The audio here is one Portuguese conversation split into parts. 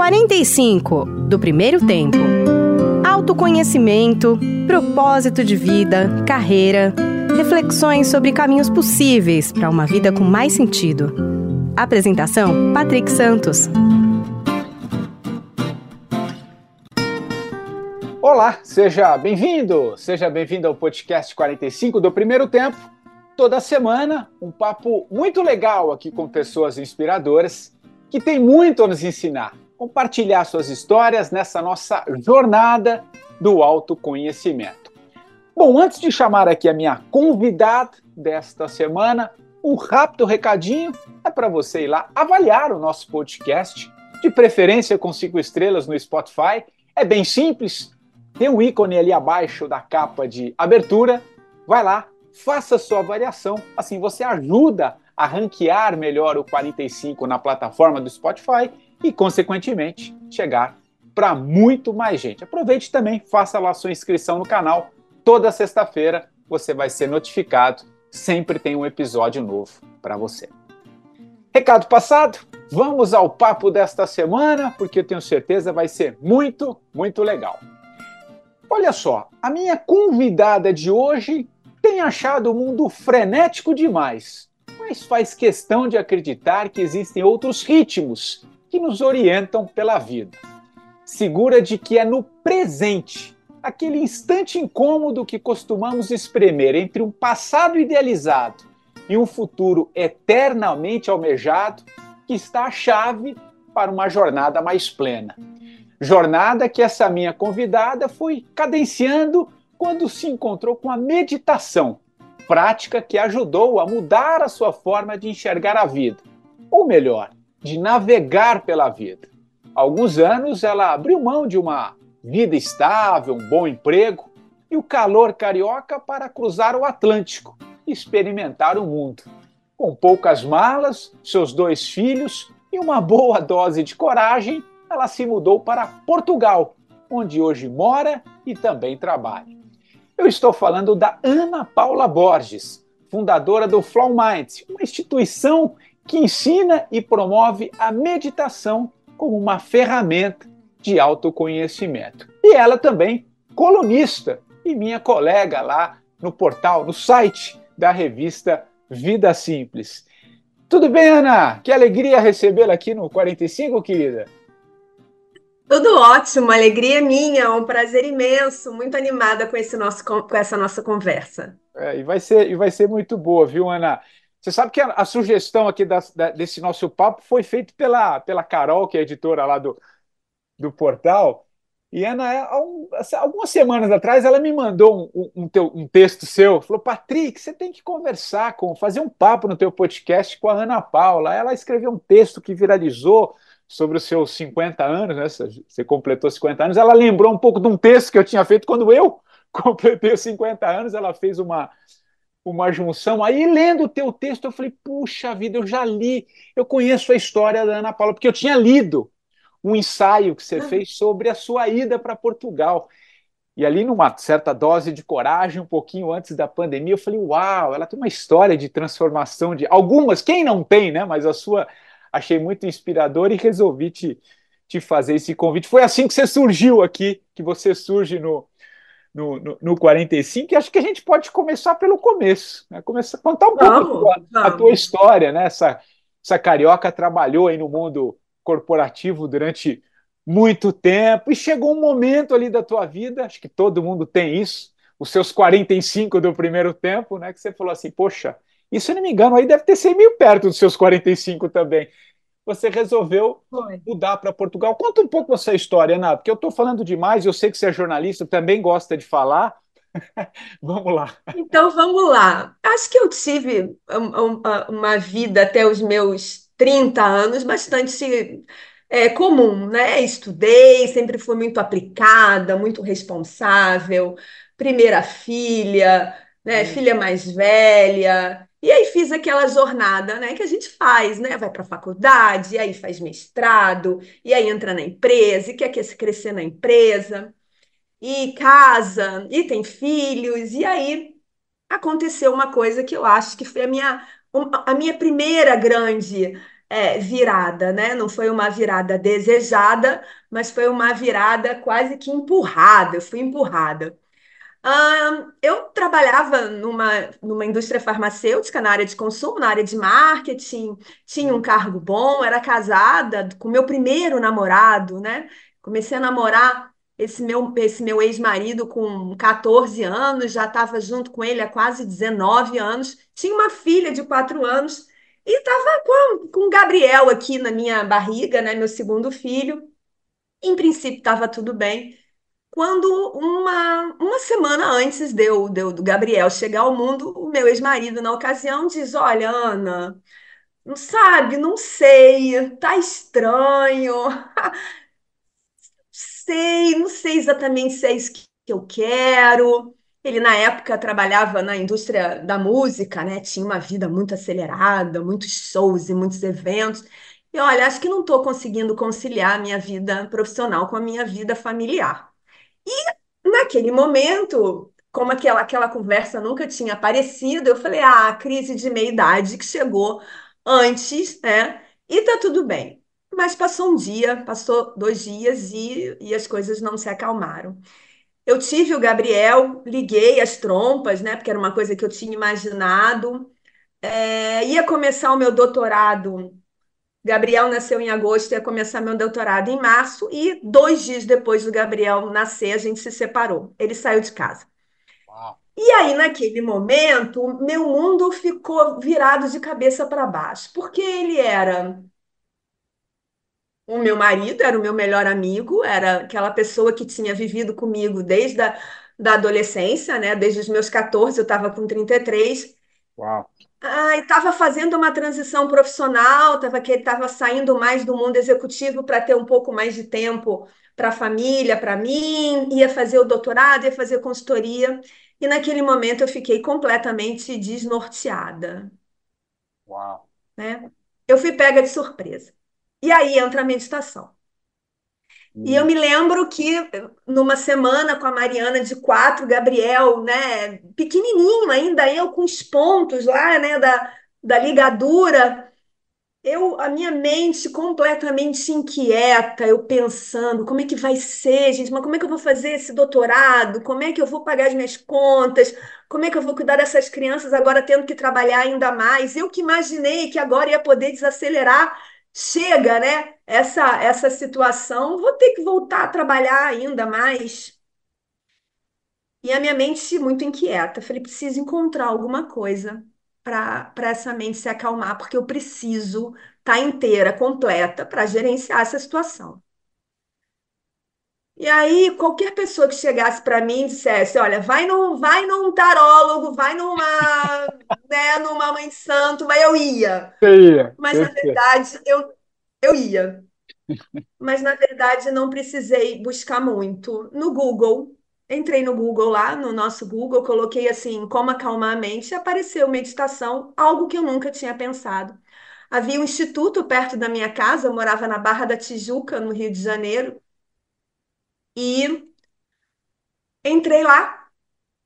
45 do primeiro tempo. Autoconhecimento, propósito de vida, carreira, reflexões sobre caminhos possíveis para uma vida com mais sentido. Apresentação: Patrick Santos. Olá, seja bem-vindo, seja bem-vindo ao podcast 45 do primeiro tempo. Toda semana, um papo muito legal aqui com pessoas inspiradoras que têm muito a nos ensinar compartilhar suas histórias nessa nossa jornada do autoconhecimento. Bom, antes de chamar aqui a minha convidada desta semana, um rápido recadinho é para você ir lá avaliar o nosso podcast, de preferência com cinco estrelas no Spotify. É bem simples, tem um ícone ali abaixo da capa de abertura. Vai lá, faça sua avaliação, assim você ajuda a ranquear melhor o 45 na plataforma do Spotify e, consequentemente, chegar para muito mais gente. Aproveite também, faça lá sua inscrição no canal. Toda sexta-feira você vai ser notificado. Sempre tem um episódio novo para você. Recado passado, vamos ao papo desta semana, porque eu tenho certeza vai ser muito, muito legal. Olha só, a minha convidada de hoje tem achado o mundo frenético demais, mas faz questão de acreditar que existem outros ritmos que nos orientam pela vida. Segura de que é no presente, aquele instante incômodo que costumamos espremer entre um passado idealizado e um futuro eternamente almejado, que está a chave para uma jornada mais plena. Jornada que essa minha convidada foi cadenciando quando se encontrou com a meditação, prática que ajudou a mudar a sua forma de enxergar a vida. Ou melhor, de navegar pela vida. Há alguns anos ela abriu mão de uma vida estável, um bom emprego e o calor carioca para cruzar o Atlântico e experimentar o mundo. Com poucas malas, seus dois filhos e uma boa dose de coragem, ela se mudou para Portugal, onde hoje mora e também trabalha. Eu estou falando da Ana Paula Borges, fundadora do Flow uma instituição que ensina e promove a meditação como uma ferramenta de autoconhecimento. E ela também colunista e minha colega lá no portal, no site da revista Vida Simples. Tudo bem, Ana? Que alegria recebê-la aqui no 45, querida. Tudo ótimo, alegria minha, um prazer imenso, muito animada com, esse nosso, com essa nossa conversa. É, e, vai ser, e vai ser muito boa, viu, Ana? Você sabe que a, a sugestão aqui da, da, desse nosso papo foi feita pela, pela Carol, que é editora lá do, do portal. E Ana, é, assim, algumas semanas atrás, ela me mandou um, um, um, texto seu. Falou, Patrick, você tem que conversar com, fazer um papo no teu podcast com a Ana Paula. Ela escreveu um texto que viralizou sobre os seus 50 anos, né? Você completou 50 anos. Ela lembrou um pouco de um texto que eu tinha feito quando eu completei os 50 anos. Ela fez uma, uma junção. Aí, lendo o teu texto, eu falei, puxa vida, eu já li, eu conheço a história da Ana Paula, porque eu tinha lido um ensaio que você ah. fez sobre a sua ida para Portugal. E ali, numa certa dose de coragem, um pouquinho antes da pandemia, eu falei, uau, ela tem uma história de transformação de algumas, quem não tem, né? Mas a sua achei muito inspiradora e resolvi te, te fazer esse convite. Foi assim que você surgiu aqui, que você surge no, no, no, no 45, e acho que a gente pode começar pelo começo, né? começar contar um vamos, pouco a tua, a tua, história, né? Essa, essa carioca trabalhou aí no mundo corporativo durante muito tempo, e chegou um momento ali da tua vida, acho que todo mundo tem isso, os seus 45 do primeiro tempo, né? Que você falou assim, poxa, isso, se não me engano, aí deve ter sido meio perto dos seus 45 também você resolveu Foi. mudar para Portugal. Conta um pouco a sua história, Ana, porque eu estou falando demais, eu sei que você é jornalista, também gosta de falar. vamos lá. Então, vamos lá. Acho que eu tive uma vida até os meus 30 anos bastante é, comum, né? Estudei, sempre fui muito aplicada, muito responsável, primeira filha, né? Hum. Filha mais velha. Fiz aquela jornada, né, que a gente faz, né? Vai para a faculdade, aí faz mestrado, e aí entra na empresa, e quer crescer na empresa, e casa, e tem filhos, e aí aconteceu uma coisa que eu acho que foi a minha, a minha primeira grande é, virada, né? Não foi uma virada desejada, mas foi uma virada quase que empurrada. Eu fui empurrada. Ah, eu trabalhava numa, numa indústria farmacêutica, na área de consumo, na área de marketing, tinha um cargo bom, era casada com meu primeiro namorado, né? Comecei a namorar esse meu, esse meu ex-marido com 14 anos, já estava junto com ele há quase 19 anos, tinha uma filha de 4 anos e estava com, com o Gabriel aqui na minha barriga, né? Meu segundo filho. Em princípio, estava tudo bem quando uma, uma semana antes de eu, de eu- do Gabriel chegar ao mundo, o meu ex-marido, na ocasião, diz: Olha, Ana, não sabe, não sei, tá estranho, sei, não sei exatamente se é isso que eu quero. Ele, na época, trabalhava na indústria da música, né? Tinha uma vida muito acelerada, muitos shows e muitos eventos. E olha, acho que não estou conseguindo conciliar a minha vida profissional com a minha vida familiar. Naquele momento, como aquela, aquela conversa nunca tinha aparecido, eu falei: ah, a crise de meia-idade que chegou antes, né? E tá tudo bem. Mas passou um dia, passou dois dias e, e as coisas não se acalmaram. Eu tive o Gabriel, liguei as trompas, né? Porque era uma coisa que eu tinha imaginado. É, ia começar o meu doutorado. Gabriel nasceu em agosto, ia começar meu doutorado em março, e dois dias depois do Gabriel nascer, a gente se separou. Ele saiu de casa. Uau. E aí, naquele momento, meu mundo ficou virado de cabeça para baixo, porque ele era o meu marido, era o meu melhor amigo, era aquela pessoa que tinha vivido comigo desde a da adolescência, né? Desde os meus 14, eu estava com 33. Uau. Ah, estava fazendo uma transição profissional, estava que estava saindo mais do mundo executivo para ter um pouco mais de tempo para a família, para mim, ia fazer o doutorado, ia fazer consultoria, e naquele momento eu fiquei completamente desnorteada, Uau. né? Eu fui pega de surpresa. E aí entra a meditação. E eu me lembro que numa semana com a Mariana de quatro, Gabriel, né, pequenininho ainda, eu com os pontos lá, né, da, da ligadura, Eu, a minha mente completamente inquieta, eu pensando, como é que vai ser, gente? Mas como é que eu vou fazer esse doutorado? Como é que eu vou pagar as minhas contas? Como é que eu vou cuidar dessas crianças agora tendo que trabalhar ainda mais? Eu que imaginei que agora ia poder desacelerar. Chega, né? Essa essa situação, vou ter que voltar a trabalhar ainda mais. E a minha mente muito inquieta. Falei, preciso encontrar alguma coisa para essa mente se acalmar, porque eu preciso estar inteira, completa, para gerenciar essa situação. E aí, qualquer pessoa que chegasse para mim e dissesse, olha, vai num, vai num tarólogo, vai numa, né, numa mãe de santo, mas eu ia. Ia, Mas na perfeito. verdade, eu, eu ia. Mas na verdade não precisei buscar muito. No Google, entrei no Google lá, no nosso Google, coloquei assim, como acalmar a mente, e apareceu meditação, algo que eu nunca tinha pensado. Havia um instituto perto da minha casa, eu morava na Barra da Tijuca, no Rio de Janeiro, e entrei lá,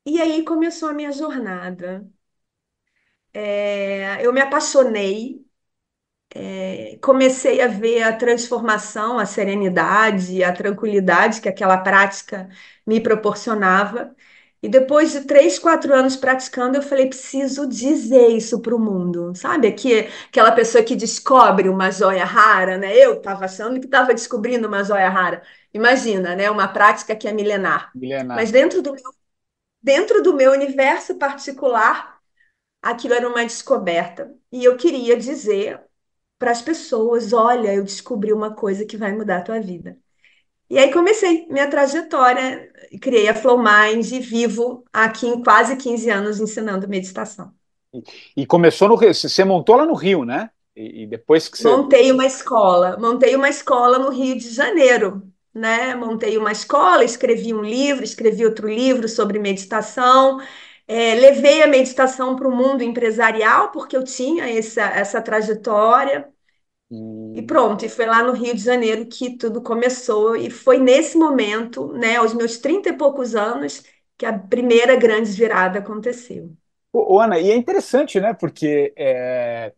e aí começou a minha jornada. É, eu me apaixonei comecei a ver a transformação, a serenidade, a tranquilidade que aquela prática me proporcionava. E depois de três, quatro anos praticando, eu falei, preciso dizer isso para o mundo, sabe? Aqui, aquela pessoa que descobre uma joia rara, né? Eu estava achando que estava descobrindo uma joia rara. Imagina, né? Uma prática que é milenar. Milenar. Mas dentro do meu, dentro do meu universo particular, aquilo era uma descoberta. E eu queria dizer para as pessoas: olha, eu descobri uma coisa que vai mudar a tua vida. E aí comecei minha trajetória, criei a Flow Mind e vivo aqui em quase 15 anos ensinando meditação. E, começou no Rio, você montou lá no Rio, né? E, e depois que você. Montei uma escola, montei uma escola no Rio de Janeiro, né? Montei uma escola, escrevi um livro, escrevi outro livro sobre meditação. É, levei a meditação para o mundo empresarial, porque eu tinha essa, essa trajetória. E Hum, pronto, e foi lá no Rio de Janeiro que tudo começou, e foi nesse momento, né, aos meus 30 e poucos anos, que a primeira grande virada aconteceu. Ô, Ana, e é interessante, né? Porque é,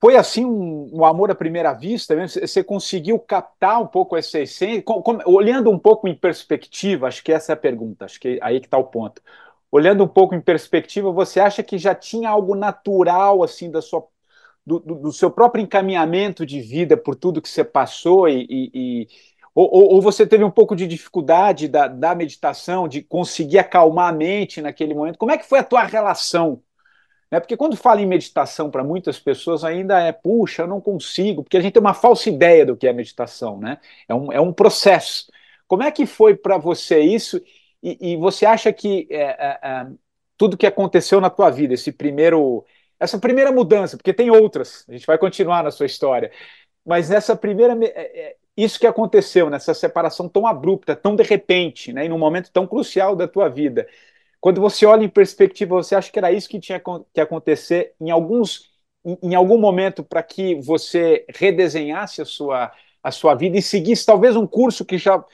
foi assim um, um, amor à primeira vista mesmo? Você conseguiu captar um pouco essa essência? Com, com, olhando um pouco em perspectiva, acho que essa é a pergunta, acho que aí que está o ponto. Olhando um pouco em perspectiva, você acha que já tinha algo natural assim da sua, do, do, do seu próprio encaminhamento de vida por tudo que você passou e, e, e ou, ou, você teve um pouco de dificuldade da, da meditação, de conseguir acalmar a mente naquele momento? Como é que foi a tua relação né? Porque quando fala em meditação para muitas pessoas ainda é, puxa, eu não consigo, porque a gente tem uma falsa ideia do que é meditação, né? É um, é um processo. Como é que foi para você isso? E, e, você acha que é, é, é, tudo que aconteceu na tua vida, esse primeiro, essa primeira mudança, porque tem outras, a gente vai continuar na sua história, mas nessa primeira, é, é, isso que aconteceu, nessa separação tão abrupta, tão de repente, né, e num momento tão crucial da tua vida, quando você olha em perspectiva, você acha que era isso que tinha que acontecer em alguns em algum momento para que você redesenhasse a sua, a sua vida e seguisse talvez um curso que já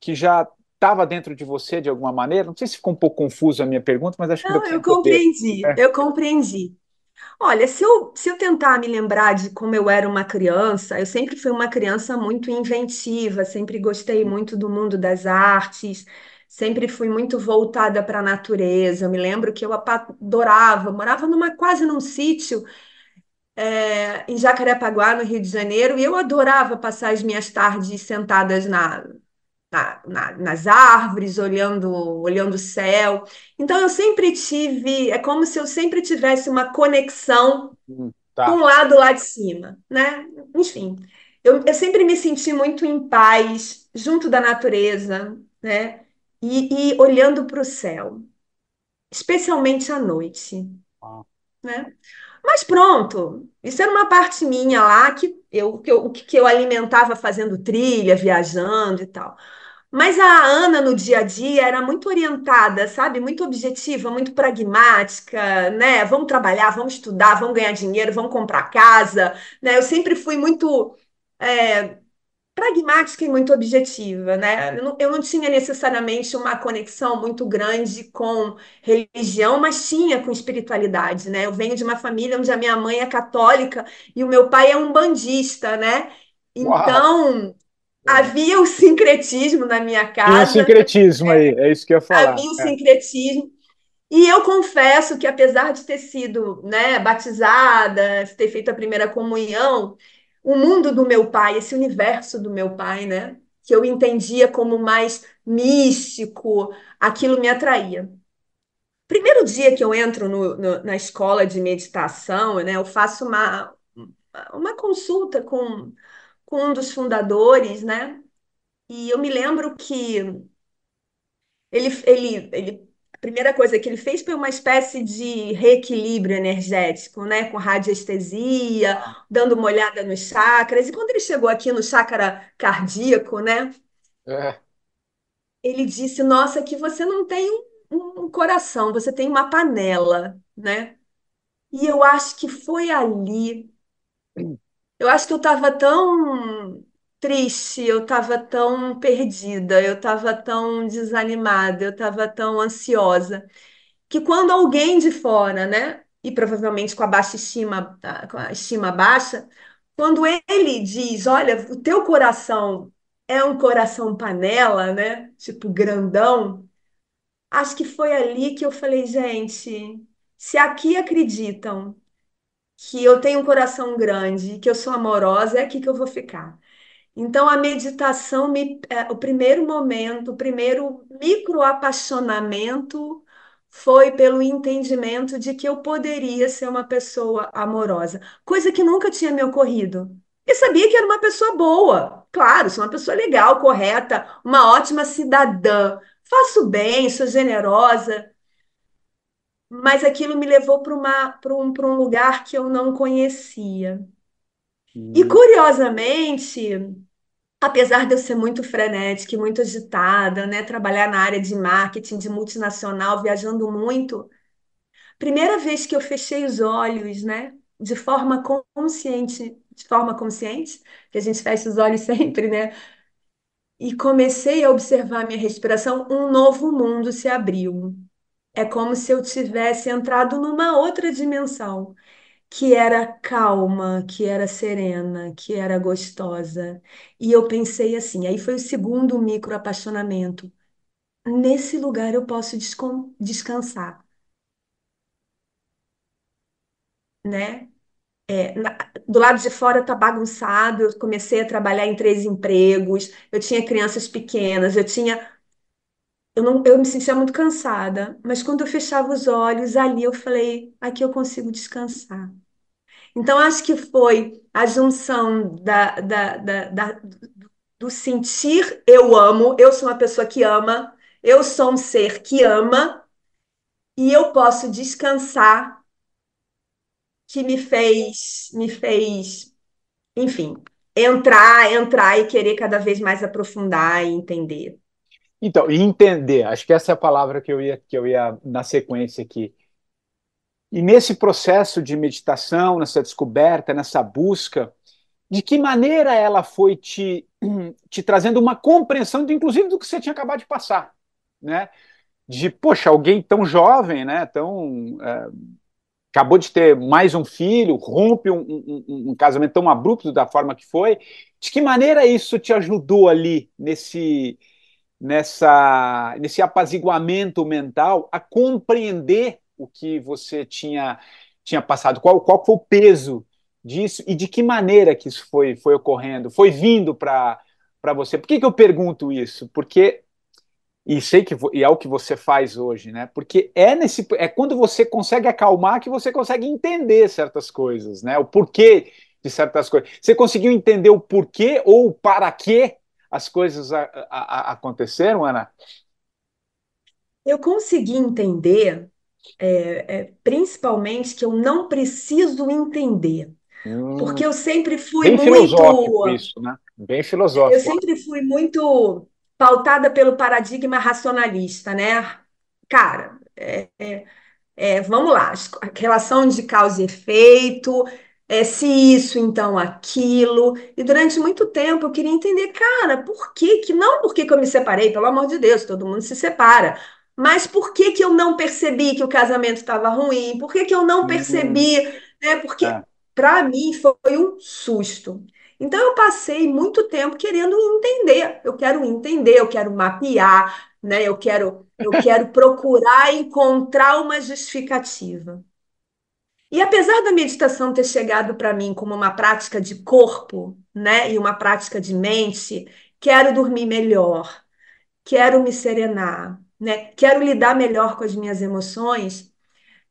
que já estava dentro de você de alguma maneira? Não sei se ficou um pouco confuso a minha pergunta, mas acho Não, que eu compreendi, é. eu compreendi. Olha, se eu, se eu tentar me lembrar de como eu era uma criança, eu sempre fui uma criança muito inventiva, sempre gostei muito do mundo das artes, sempre fui muito voltada para a natureza. Eu me lembro que eu adorava, morava numa quase num sítio é, em Jacarepaguá, no Rio de Janeiro, e eu adorava passar as minhas tardes sentadas na, na, na, nas árvores, olhando, olhando o céu. Então eu sempre tive, é como se eu sempre tivesse uma conexão hum, tá. com o lado lá de cima, né? Enfim, eu, eu sempre me senti muito em paz, junto da natureza, né? e, e olhando para o céu, especialmente à noite, ah. né? Mas pronto, isso era uma parte minha lá que eu, que eu, que eu alimentava fazendo trilha, viajando e tal. Mas a Ana, no dia a dia, era muito orientada, sabe? Muito objetiva, muito pragmática, né? Vamos trabalhar, vamos estudar, vamos ganhar dinheiro, vamos comprar casa, né? Eu sempre fui muito é, pragmática e muito objetiva, né? Eu não, eu não, tinha necessariamente uma conexão muito grande com religião, mas tinha com espiritualidade, né? Eu venho de uma família onde a minha mãe é católica e o meu pai é um bandista, né? Então, Uau. Havia o sincretismo na minha casa. Tinha o sincretismo aí, é isso que eu ia falar. Havia o é. sincretismo. E eu confesso que, apesar de ter sido né, batizada, ter feito a primeira comunhão, o mundo do meu pai, esse universo do meu pai, né? Que eu entendia como mais místico, aquilo me atraía. Primeiro dia que eu entro no, no, na escola de meditação, né? Eu faço uma, uma consulta com, com um dos fundadores, né? E eu me lembro que ele, ele, ele primeira coisa que ele fez foi uma espécie de reequilíbrio energético, né? Com radiestesia, dando uma olhada nos chakras. E quando ele chegou aqui no chakra cardíaco, né? É. Ele disse: Nossa, que você não tem um, um coração, você tem uma panela, né? E eu acho que foi ali. Eu acho que eu estava tão triste, eu estava tão perdida, eu estava tão desanimada, eu estava tão ansiosa, que quando alguém de fora, né, e provavelmente com a baixa estima, com a estima baixa, quando ele diz, olha, o teu coração é um coração panela, né, tipo grandão, acho que foi ali que eu falei, gente, se aqui acreditam que eu tenho um coração grande, que eu sou amorosa, é aqui que eu vou ficar. Então, a meditação, me, é, o primeiro momento, o primeiro microapaixonamento foi pelo entendimento de que eu poderia ser uma pessoa amorosa, coisa que nunca tinha me ocorrido. Eu sabia que era uma pessoa boa, claro, sou uma pessoa legal, correta, uma ótima cidadã, faço bem, sou generosa, mas aquilo me levou para um, um lugar que eu não conhecia. E curiosamente, apesar de eu ser muito frenética e muito agitada, né, trabalhar na área de marketing de multinacional, viajando muito, primeira vez que eu fechei os olhos, né, de forma consciente, de forma consciente, que a gente fecha os olhos sempre, né, e comecei a observar a minha respiração, um novo mundo se abriu. É como se eu tivesse entrado numa outra dimensão. que era calma, que era serena, que era gostosa. E eu pensei assim, aí foi o segundo micro apaixonamento. Nesse lugar eu posso descansar, né? É, na- do lado de fora tá bagunçado, eu comecei a trabalhar em três empregos, eu tinha crianças pequenas, eu tinha, eu não, eu me sentia muito cansada, mas quando eu fechava os olhos, ali eu falei, aqui eu consigo descansar. Então, acho que foi a junção da, da, da, da- do sentir eu amo, eu sou uma pessoa que ama, eu sou um ser que ama, e eu posso descansar, que me fez, me fez, enfim, entrar, entrar e querer cada vez mais aprofundar e entender. Então, e entender, acho que essa é a palavra que eu ia, que eu ia na sequência aqui. E nesse processo de meditação, nessa descoberta, nessa busca, de que maneira ela foi te, te trazendo uma compreensão, de, inclusive, do que você tinha acabado de passar, né? De, poxa, alguém tão jovem, né? Tão, é, acabou de ter mais um filho, rompe um, um, um, casamento tão abrupto da forma que foi. De que maneira isso te ajudou ali nesse, nessa, nesse apaziguamento mental a compreender o que você tinha, tinha passado? Qual, qual foi o peso disso e de que maneira que isso foi, foi ocorrendo? Foi vindo para você? Por que, que eu pergunto isso? Porque e sei que e é o que você faz hoje, né? Porque é nesse é quando você consegue acalmar que você consegue entender certas coisas, né? O porquê de certas coisas. Você conseguiu entender o porquê ou para que as coisas a, a, a aconteceram, Ana? Eu consegui entender, é, é, principalmente, que eu não preciso entender. Hum, Porque eu sempre fui bem filosófico muito. isso, né? Bem Eu filosófico. sempre fui muito pautada pelo paradigma racionalista, né? Cara, é, é, é, vamos lá, a relação de causa e efeito, é, se isso, então aquilo. E durante muito tempo eu queria entender, cara, por que que, não por que que eu me separei, pelo amor de Deus, todo mundo se separa, mas por que que eu não percebi que o casamento estava ruim? Por que que eu não Hum, percebi, né? é. Porque para mim foi um susto. Então eu passei muito tempo querendo entender. Eu quero entender, eu quero mapear, né? Eu quero eu quero procurar encontrar uma justificativa. E apesar da meditação ter chegado para mim como uma prática de corpo, né, e uma prática de mente, quero dormir melhor, quero me serenar, né, quero lidar melhor com as minhas emoções.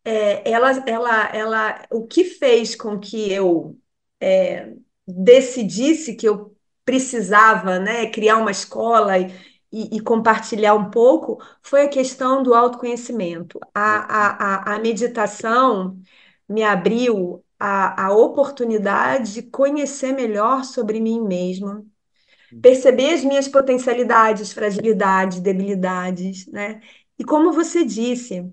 É, ela, ela, ela, o que fez com que eu é, decidisse que eu precisava, né, criar uma escola e, e, e compartilhar um pouco foi a questão do autoconhecimento. A, a, a, a meditação me abriu a, a oportunidade de conhecer melhor sobre mim mesma, perceber as minhas potencialidades, fragilidades, debilidades, né? E como você disse,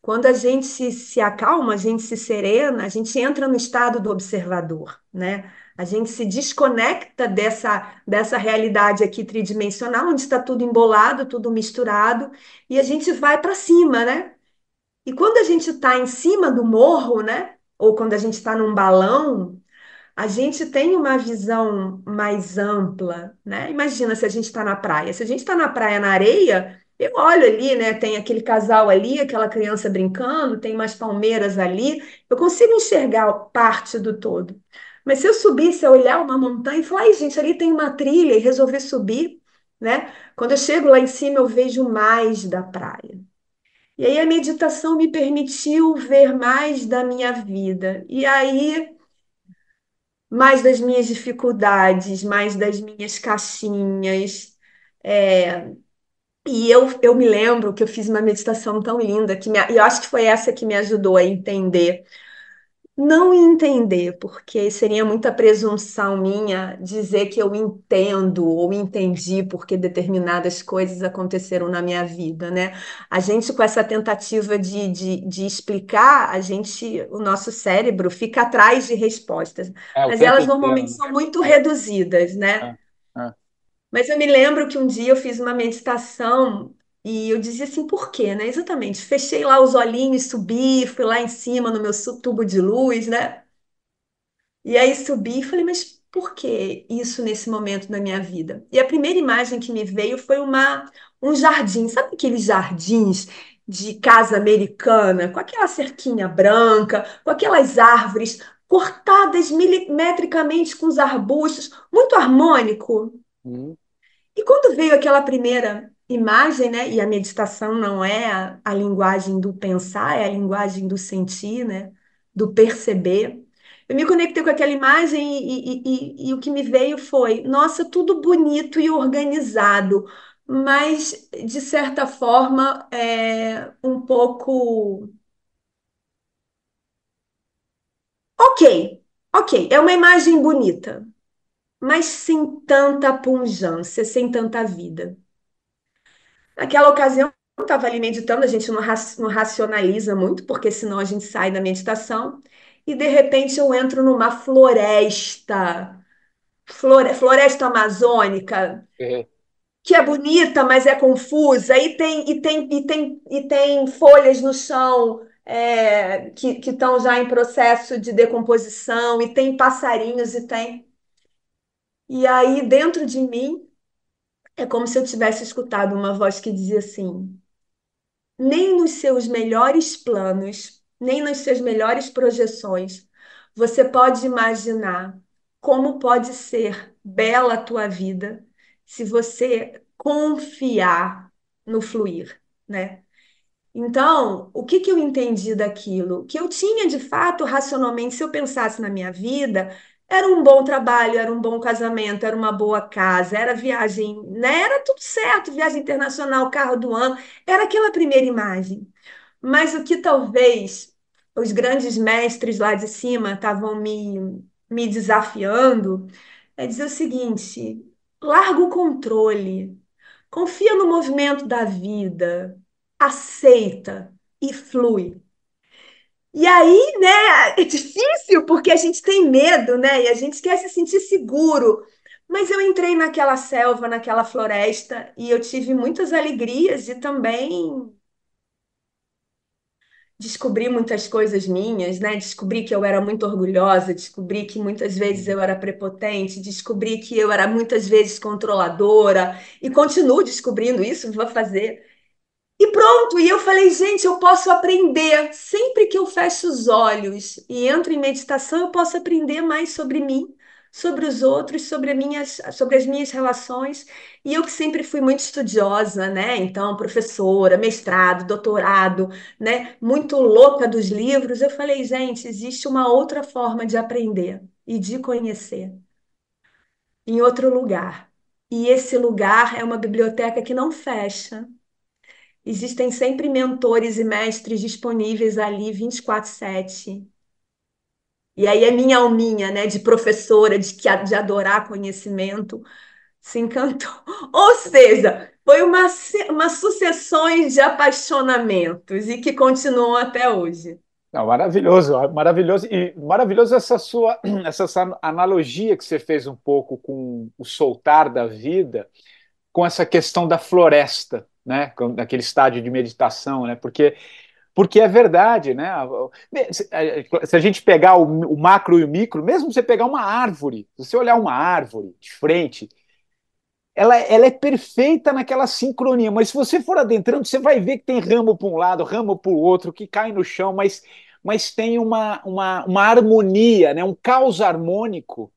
quando a gente se, se acalma, a gente se serena, a gente entra no estado do observador, né? A gente se desconecta dessa, dessa realidade aqui tridimensional, onde está tudo embolado, tudo misturado, e a gente vai para cima, né? E quando a gente está em cima do morro, né? Ou quando a gente está num balão, a gente tem uma visão mais ampla, né? Imagina se a gente está na praia. Se a gente está na praia na areia, eu olho ali, né? Tem aquele casal ali, aquela criança brincando, tem umas palmeiras ali, eu consigo enxergar parte do todo. Mas se eu subisse a olhar uma montanha e falar, ai, gente, ali tem uma trilha e resolver subir, né? Quando eu chego lá em cima, eu vejo mais da praia. E aí a meditação me permitiu ver mais da minha vida. E aí mais das minhas dificuldades, mais das minhas caixinhas. É, e eu, eu me lembro que eu fiz uma meditação tão linda, que me, eu acho que foi essa que me ajudou a entender não entender, porque seria muita presunção minha dizer que eu entendo ou entendi porque determinadas coisas aconteceram na minha vida, né? A gente, com essa tentativa de, de, de explicar, a gente, o nosso cérebro fica atrás de respostas, É, mas elas normalmente né? são muito reduzidas, né? É, é. Mas eu me lembro que um dia eu fiz uma meditação E eu dizia assim, por quê, né? Exatamente. Fechei lá os olhinhos, subi, fui lá em cima no meu tubo de luz, né? E aí subi e falei, mas por que isso nesse momento da minha vida? E a primeira imagem que me veio foi uma, um jardim. Sabe aqueles jardins de casa americana, com aquela cerquinha branca, com aquelas árvores cortadas milimetricamente com os arbustos, muito harmônico? Uhum. E quando veio aquela primeira imagem, né? E a meditação não é a, a linguagem do pensar, é a linguagem do sentir, né? Do perceber. Eu me conectei com aquela imagem e, e, e, e, o que me veio foi: nossa, tudo bonito e organizado, mas de certa forma é um pouco. Ok, ok, é uma imagem bonita, mas sem tanta pungência, sem tanta vida. Naquela ocasião, eu estava ali meditando, a gente não, não racionaliza muito, porque senão a gente sai da meditação, e de repente eu entro numa floresta, flore, floresta amazônica, uhum. que é bonita, mas é confusa, e tem, e tem, e tem, e tem folhas no chão. É, que estão já em processo de decomposição, e tem passarinhos, e tem. E aí, dentro de mim, é como se eu tivesse escutado uma voz que dizia assim: nem nos seus melhores planos, nem nas suas melhores projeções, você pode imaginar como pode ser bela a tua vida se você confiar no fluir, né? Então, o que que eu entendi daquilo? Que eu tinha de fato, racionalmente, se eu pensasse na minha vida, era um bom trabalho, era um bom casamento, era uma boa casa, era viagem, né? Era tudo certo, viagem internacional, carro do ano, era aquela primeira imagem. Mas o que talvez os grandes mestres lá de cima estavam me, me desafiando é dizer o seguinte: larga o controle, confia no movimento da vida, aceita e flui. E aí, né, é difícil porque a gente tem medo, né? E a gente quer se sentir seguro. Mas eu entrei naquela selva, naquela floresta, e eu tive muitas alegrias e também descobri muitas coisas minhas, né? Descobri que eu era muito orgulhosa, descobri que muitas vezes eu era prepotente, descobri que eu era muitas vezes controladora e continuo descobrindo isso, vou fazer. E pronto, e eu falei, gente, eu posso aprender. Sempre que eu fecho os olhos e entro em meditação, eu posso aprender mais sobre mim, sobre os outros, sobre, minhas, sobre as minhas relações. E eu que sempre fui muito estudiosa, né? Então, professora, mestrado, doutorado, né? Muito louca dos livros. Eu falei, gente, existe uma outra forma de aprender e de conhecer em outro lugar. E esse lugar é uma biblioteca que não fecha Existem sempre mentores e mestres disponíveis ali 24/7. E aí a minha alminha, né, de professora, de, de adorar conhecimento, se encantou. Ou seja, foi uma, uma sucessão de apaixonamentos e que continuam até hoje. Não, maravilhoso, maravilhoso e maravilhoso essa sua essa analogia que você fez um pouco com o soltar da vida, com essa questão da floresta, né, naquele estádio de meditação, né, porque porque é verdade, né? Se a gente pegar o, o, macro e o micro, mesmo você pegar uma árvore, se você olhar uma árvore de frente, ela, ela é perfeita naquela sincronia, mas se você for adentrando, você vai ver que tem ramo para um lado, ramo para o outro, que cai no chão, mas, mas tem uma, uma, uma harmonia, né? um caos harmônico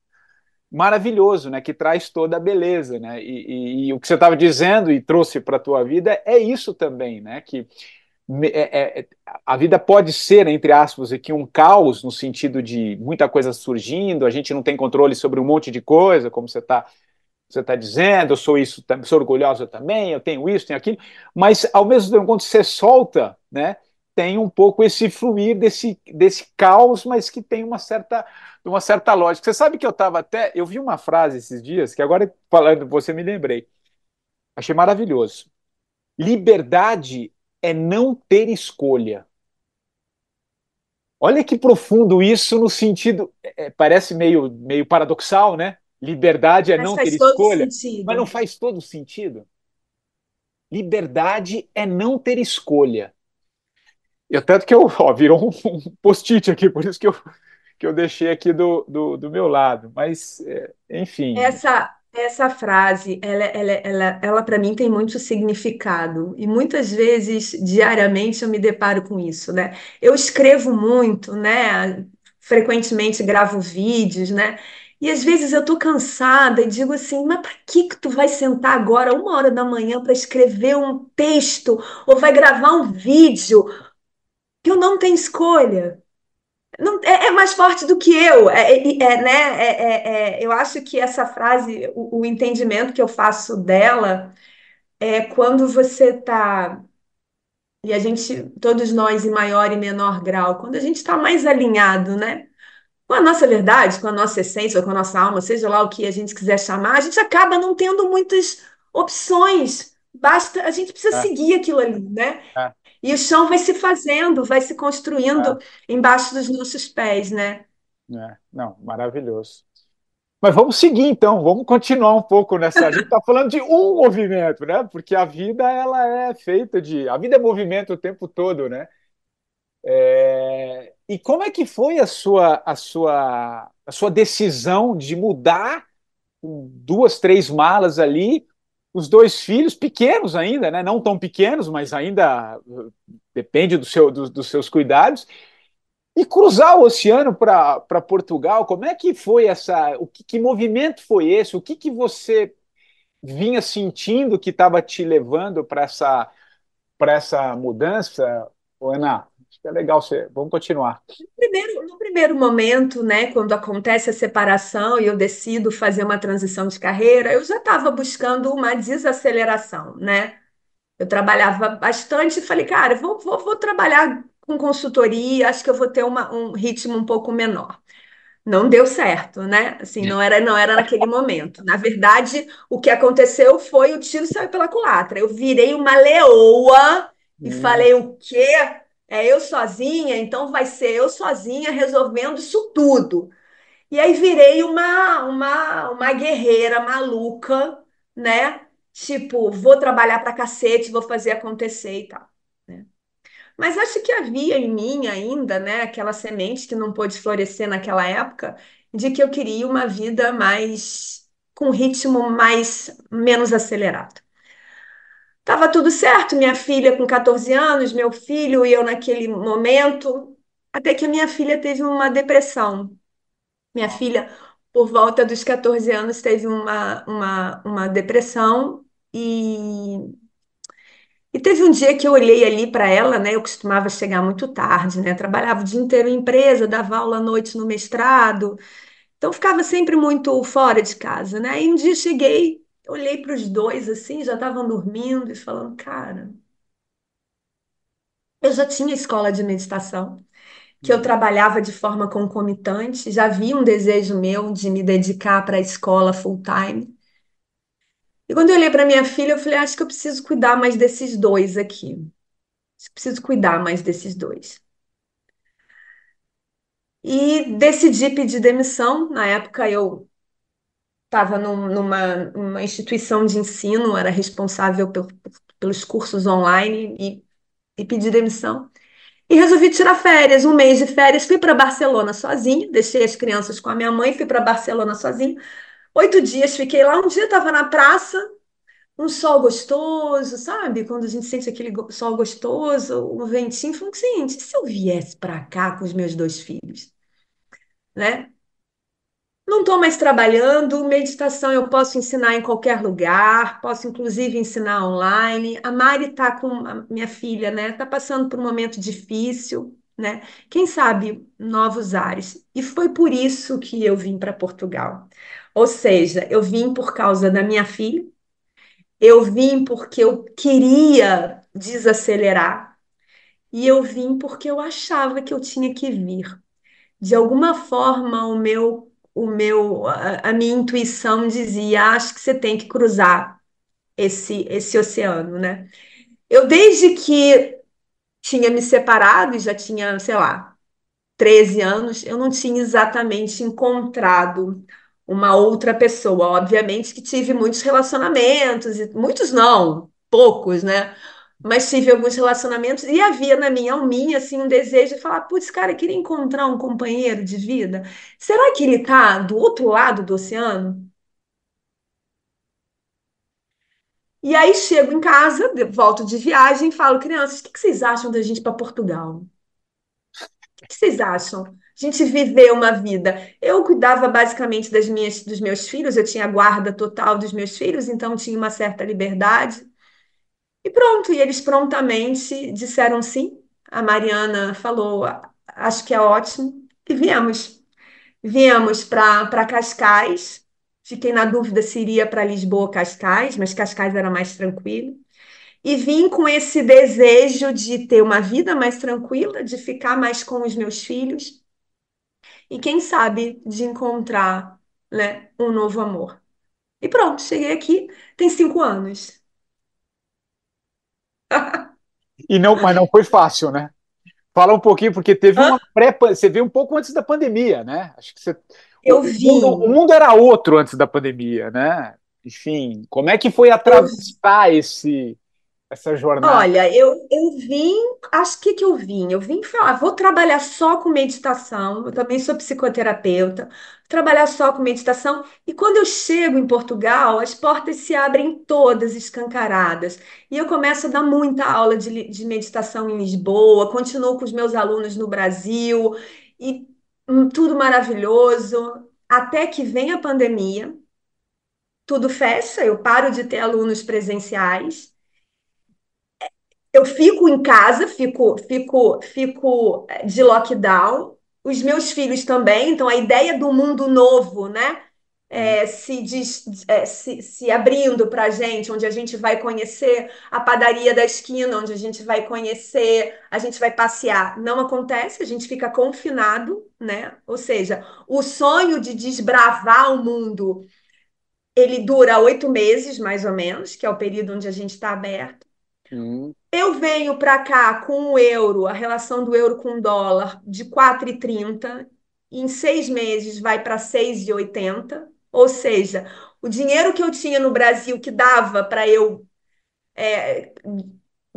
maravilhoso, né? Que traz toda a beleza, né? E, e, e o que você estava dizendo e trouxe para a tua vida é isso também, né? Que é, é, a vida pode ser, entre aspas, aqui um caos no sentido de muita coisa surgindo, a gente não tem controle sobre um monte de coisa, como você está você tá dizendo, eu sou isso, sou orgulhosa também, eu tenho isso, tenho aquilo, mas ao mesmo tempo, quando você solta, né? Tem um pouco esse fluir desse, desse caos, mas que tem uma certa, uma certa lógica. Você sabe que eu estava até. Eu vi uma frase esses dias, que agora, falando você, me lembrei. Achei maravilhoso. Liberdade é não ter escolha. Olha que profundo isso no sentido. É, parece meio, meio paradoxal, né? Liberdade é mas não ter escolha. Sentido. Mas não faz todo sentido. liberdade é não ter escolha. E tanto que eu, ó, virou um, um post-it aqui, por isso que eu, que eu deixei aqui do, do, do meu lado. Mas, é, enfim. Essa, essa frase, ela, ela, ela, ela para mim tem muito significado. E muitas vezes, diariamente, eu me deparo com isso, né? Eu escrevo muito, né? Frequentemente gravo vídeos, né? E às vezes eu tô cansada e digo assim, mas para que que tu vai sentar agora, uma hora da manhã, para escrever um texto ou vai gravar um vídeo eu não tenho escolha? Não, é, é mais forte do que eu, é, é, né? É, é, é, eu acho que essa frase, o, o entendimento que eu faço dela é quando você está e a gente, todos nós em maior e menor grau, quando a gente está mais alinhado, né? com a nossa verdade, com a nossa essência, com a nossa alma, seja lá o que a gente quiser chamar, a gente acaba não tendo muitas opções. Basta, a gente precisa É, seguir aquilo ali, né? E o chão vai se fazendo, vai se construindo é, embaixo dos nossos pés, né? é. Não, maravilhoso. Mas vamos seguir então, vamos continuar um pouco nessa. A gente está falando de um movimento, né? Porque a vida ela é feita de, a vida é movimento o tempo todo, né? É, E como é que foi a sua a sua a sua decisão de mudar duas, três malas ali, os dois filhos pequenos ainda, né? Não tão pequenos, mas ainda uh, depende do seu, do- dos seus cuidados, e cruzar o oceano para Portugal. Como é que foi essa? O que, que movimento foi esse? O que que você vinha sentindo que estava te levando para essa para essa mudança, Ana? Que é legal você. Vamos continuar. Primeiro, no primeiro momento, né, quando acontece a separação e eu decido fazer uma transição de carreira, eu já estava buscando uma desaceleração, né? Eu trabalhava bastante e falei, cara, vou, vou, vou trabalhar com consultoria, acho que eu vou ter uma- um ritmo um pouco menor. Não deu certo, né? Assim, não era, não era naquele momento. Na verdade, o que aconteceu foi o tiro saiu pela culatra. Eu virei uma leoa e Hum, falei, o quê? É eu sozinha? Então vai ser eu sozinha resolvendo isso tudo. E aí virei uma, uma, uma guerreira maluca, né? Tipo, vou trabalhar pra cacete, vou fazer acontecer e tal. né? Mas acho que havia em mim ainda, né, aquela semente que não pôde florescer naquela época, de que eu queria uma vida mais com um ritmo mais menos acelerado. Tava tudo certo, minha filha com 14 anos, meu filho e eu naquele momento, até que a minha filha teve uma depressão. Minha filha, por volta dos 14 anos, teve uma, uma, uma depressão e e teve um dia que eu olhei ali para ela, né? Eu costumava chegar muito tarde, né? Trabalhava o dia inteiro em empresa, dava aula à noite no mestrado, então ficava sempre muito fora de casa, né? E um dia eu olhei para os dois assim, já estavam dormindo e falando, cara, eu já tinha escola de meditação, que eu hum. trabalhava de forma concomitante, já havia um desejo meu de me dedicar para a escola full time. E quando eu olhei para minha filha, eu falei, acho que eu preciso cuidar mais desses dois aqui. Preciso cuidar mais desses dois. E decidi pedir demissão. Na época, eu estava numa, numa instituição de ensino, era responsável pel- pelos cursos online e, e pedi demissão. E resolvi tirar férias, um mês de férias. Fui para Barcelona sozinha, deixei as crianças com a minha mãe, fui para Barcelona sozinha. Oito dias fiquei lá. Um dia estava na praça, um sol gostoso, sabe? Quando a gente sente aquele sol gostoso, um ventinho. Falei, gente, se eu viesse para cá com os meus dois filhos? Né? Não estou mais trabalhando, meditação eu posso ensinar em qualquer lugar, posso inclusive ensinar online. A Mari está com a minha filha, né? Está passando por um momento difícil, né? Quem sabe novos ares. E foi por isso que eu vim para Portugal. Ou seja, eu vim por causa da minha filha, eu vim porque eu queria desacelerar e eu vim porque eu achava que eu tinha que vir de alguma forma o meu o meu a, a minha intuição dizia acho que você tem que cruzar esse esse oceano, né? Eu desde que tinha me separado e já tinha, sei lá, 13 anos, eu não tinha exatamente encontrado uma outra pessoa. Obviamente que tive muitos relacionamentos e muitos não. poucos, né? Mas tive alguns relacionamentos e havia na minha alminha assim um desejo de falar, putz, cara, eu queria encontrar um companheiro de vida. Será que ele tá do outro lado do oceano? E aí chego em casa, volto de viagem e falo, crianças, o que vocês acham da gente para Portugal? O que vocês acham? A gente viver uma vida. Eu cuidava basicamente das minhas, dos meus filhos, eu tinha guarda total dos meus filhos, então tinha uma certa liberdade. E pronto, e eles prontamente disseram sim. A Mariana falou, acho que é ótimo. E viemos. Viemos para Cascais. Fiquei na dúvida se iria para Lisboa ou Cascais, mas Cascais era mais tranquilo. E vim com esse desejo de ter uma vida mais tranquila, de ficar mais com os meus filhos e quem sabe de encontrar, né, um novo amor. E pronto, cheguei aqui, tem cinco anos. E não, mas não foi fácil, né? Fala um pouquinho, porque teve uma pré Você veio um pouco antes da pandemia, né? Acho que você. Eu O mundo, o mundo era outro antes da pandemia, né? Enfim, como é que foi atravessar esse, essa jornada? Olha, eu, eu vim, acho que que eu vim? Eu vim falar, vou trabalhar só com meditação. Eu também sou psicoterapeuta, trabalhar só com meditação. E quando eu chego em Portugal, as portas se abrem todas escancaradas. E eu começo a dar muita aula de, de meditação em Lisboa, continuo com os meus alunos no Brasil, e hum, tudo maravilhoso. Até que vem a pandemia, tudo fecha, eu paro de ter alunos presenciais. Eu fico em casa, fico, fico, fico eh, de lockdown. Os meus filhos também. Então, a ideia do mundo novo, né? eh, se, des- eh, se, se abrindo para a gente, onde a gente vai conhecer a padaria da esquina, onde a gente vai conhecer, a gente vai passear. Não acontece, a gente fica confinado, né? Ou seja, o sonho de desbravar o mundo, ele dura oito meses, mais ou menos, que é o período onde a gente está aberto. Hum, Eu venho para cá com o euro, a relação do euro com o dólar, de quatro e trinta Em seis meses vai para seis e oitenta Ou seja, o dinheiro que eu tinha no Brasil que dava para eu é,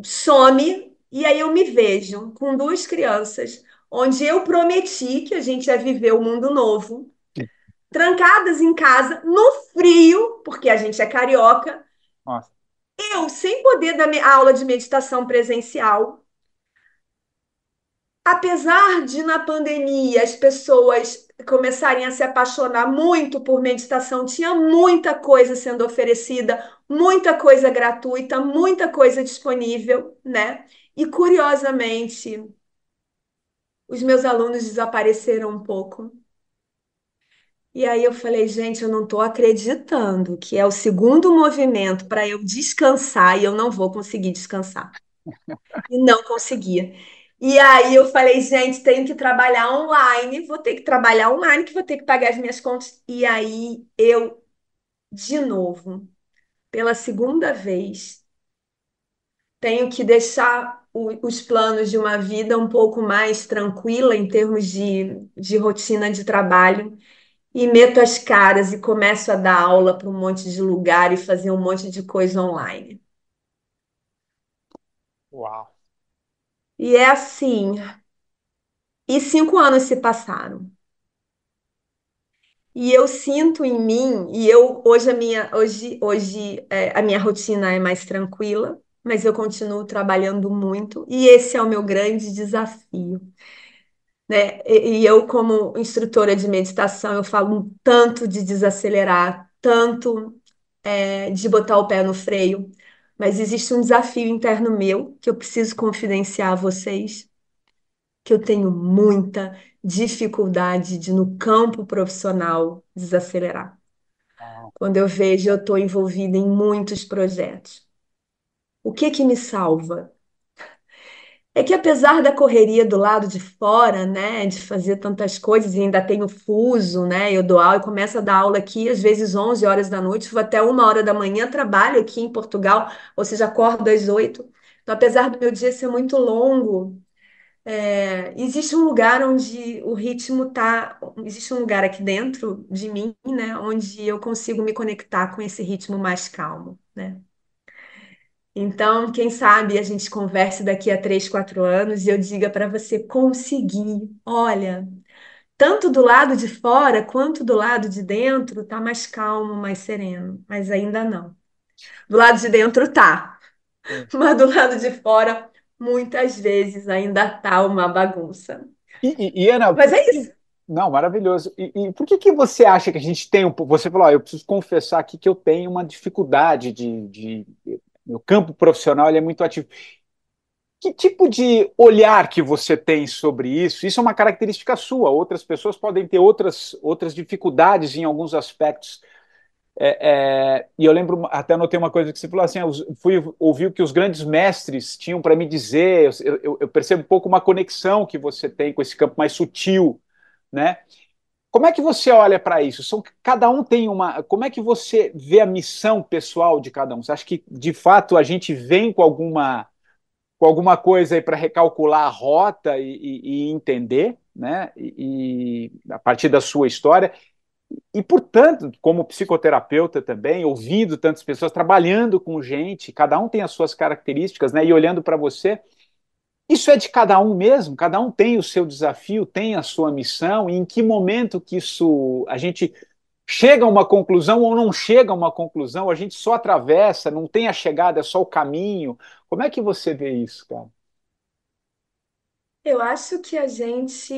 some. E aí eu me vejo com duas crianças, onde eu prometi que a gente ia viver o mundo novo, trancadas em casa, no frio, porque a gente é carioca. nossa. Eu, sem poder dar me- aula de meditação presencial, Apesar de na pandemia as pessoas começarem a se apaixonar muito por meditação, tinha muita coisa sendo oferecida, muita coisa gratuita, muita coisa disponível, né? E curiosamente, os meus alunos desapareceram um pouco. E aí eu falei, gente, eu não estou acreditando que é o segundo movimento para eu descansar e eu não vou conseguir descansar. E não conseguia. E aí eu falei, gente, tenho que trabalhar online, vou ter que trabalhar online, que vou ter que pagar as minhas contas. E aí eu, de novo, pela segunda vez, tenho que deixar o- os planos de uma vida um pouco mais tranquila em termos de, de rotina de trabalho. E meto as caras e começo a dar aula para um monte de lugar e fazer um monte de coisa online. Uau. E é assim. E cinco anos se passaram. E eu sinto em mim, e eu hoje a minha hoje hoje é, a minha rotina é mais tranquila, mas eu continuo trabalhando muito e esse é o meu grande desafio, né? E, e eu como instrutora de meditação, eu falo tanto de desacelerar, tanto é, de botar o pé no freio, mas existe um desafio interno meu que eu preciso confidenciar a vocês, que eu tenho muita dificuldade de no campo profissional desacelerar. Ah, Quando eu vejo, eu estou envolvida em muitos projetos. O que que me salva? É que apesar da correria do lado de fora, né, de fazer tantas coisas, e ainda tem o fuso, né, eu dou aula, eu começo a dar aula aqui, às vezes 11 horas da noite, vou até uma hora da manhã, trabalho aqui em Portugal, ou seja, acordo às 8. Então, apesar do meu dia ser muito longo, é, existe um lugar onde o ritmo tá, existe um lugar aqui dentro de mim, né, onde eu consigo me conectar com esse ritmo mais calmo, né? Então, quem sabe a gente converse daqui a três, quatro anos e eu diga para você conseguir. Olha, tanto do lado de fora quanto do lado de dentro tá mais calmo, mais sereno, mas ainda não. Do lado de dentro tá, É. mas do lado de fora muitas vezes ainda tá uma bagunça. E, e, e, Ana, Mas é isso. Não, maravilhoso. E, e, por que, que você acha que a gente tem um Você falou, ó, eu preciso confessar aqui que eu tenho uma dificuldade de. de meu campo profissional ele é muito ativo. Que tipo de olhar que você tem sobre isso? Isso é uma característica sua. Outras pessoas podem ter outras, outras dificuldades em alguns aspectos. É, é, e eu lembro, até anotei uma coisa que você falou assim: eu fui ouvir o que os grandes mestres tinham para me dizer. Eu, eu, eu percebo um pouco uma conexão que você tem com esse campo mais sutil né? Como é que você olha para isso? São, cada um tem uma. Como é que você vê a missão pessoal de cada um? Você acha que, de fato, a gente vem com alguma, com alguma coisa aí para recalcular a rota e, e, e entender, né? E, e, a partir da sua história. E, portanto, como psicoterapeuta também, ouvindo tantas pessoas, trabalhando com gente, cada um tem as suas características, né? E olhando para você, isso é de cada um mesmo, cada um tem o seu desafio, tem a sua missão, e em que momento que isso a gente chega a uma conclusão ou não chega a uma conclusão, a gente só atravessa, não tem a chegada, é só o caminho. Como é que você vê isso, cara? Eu acho que a gente,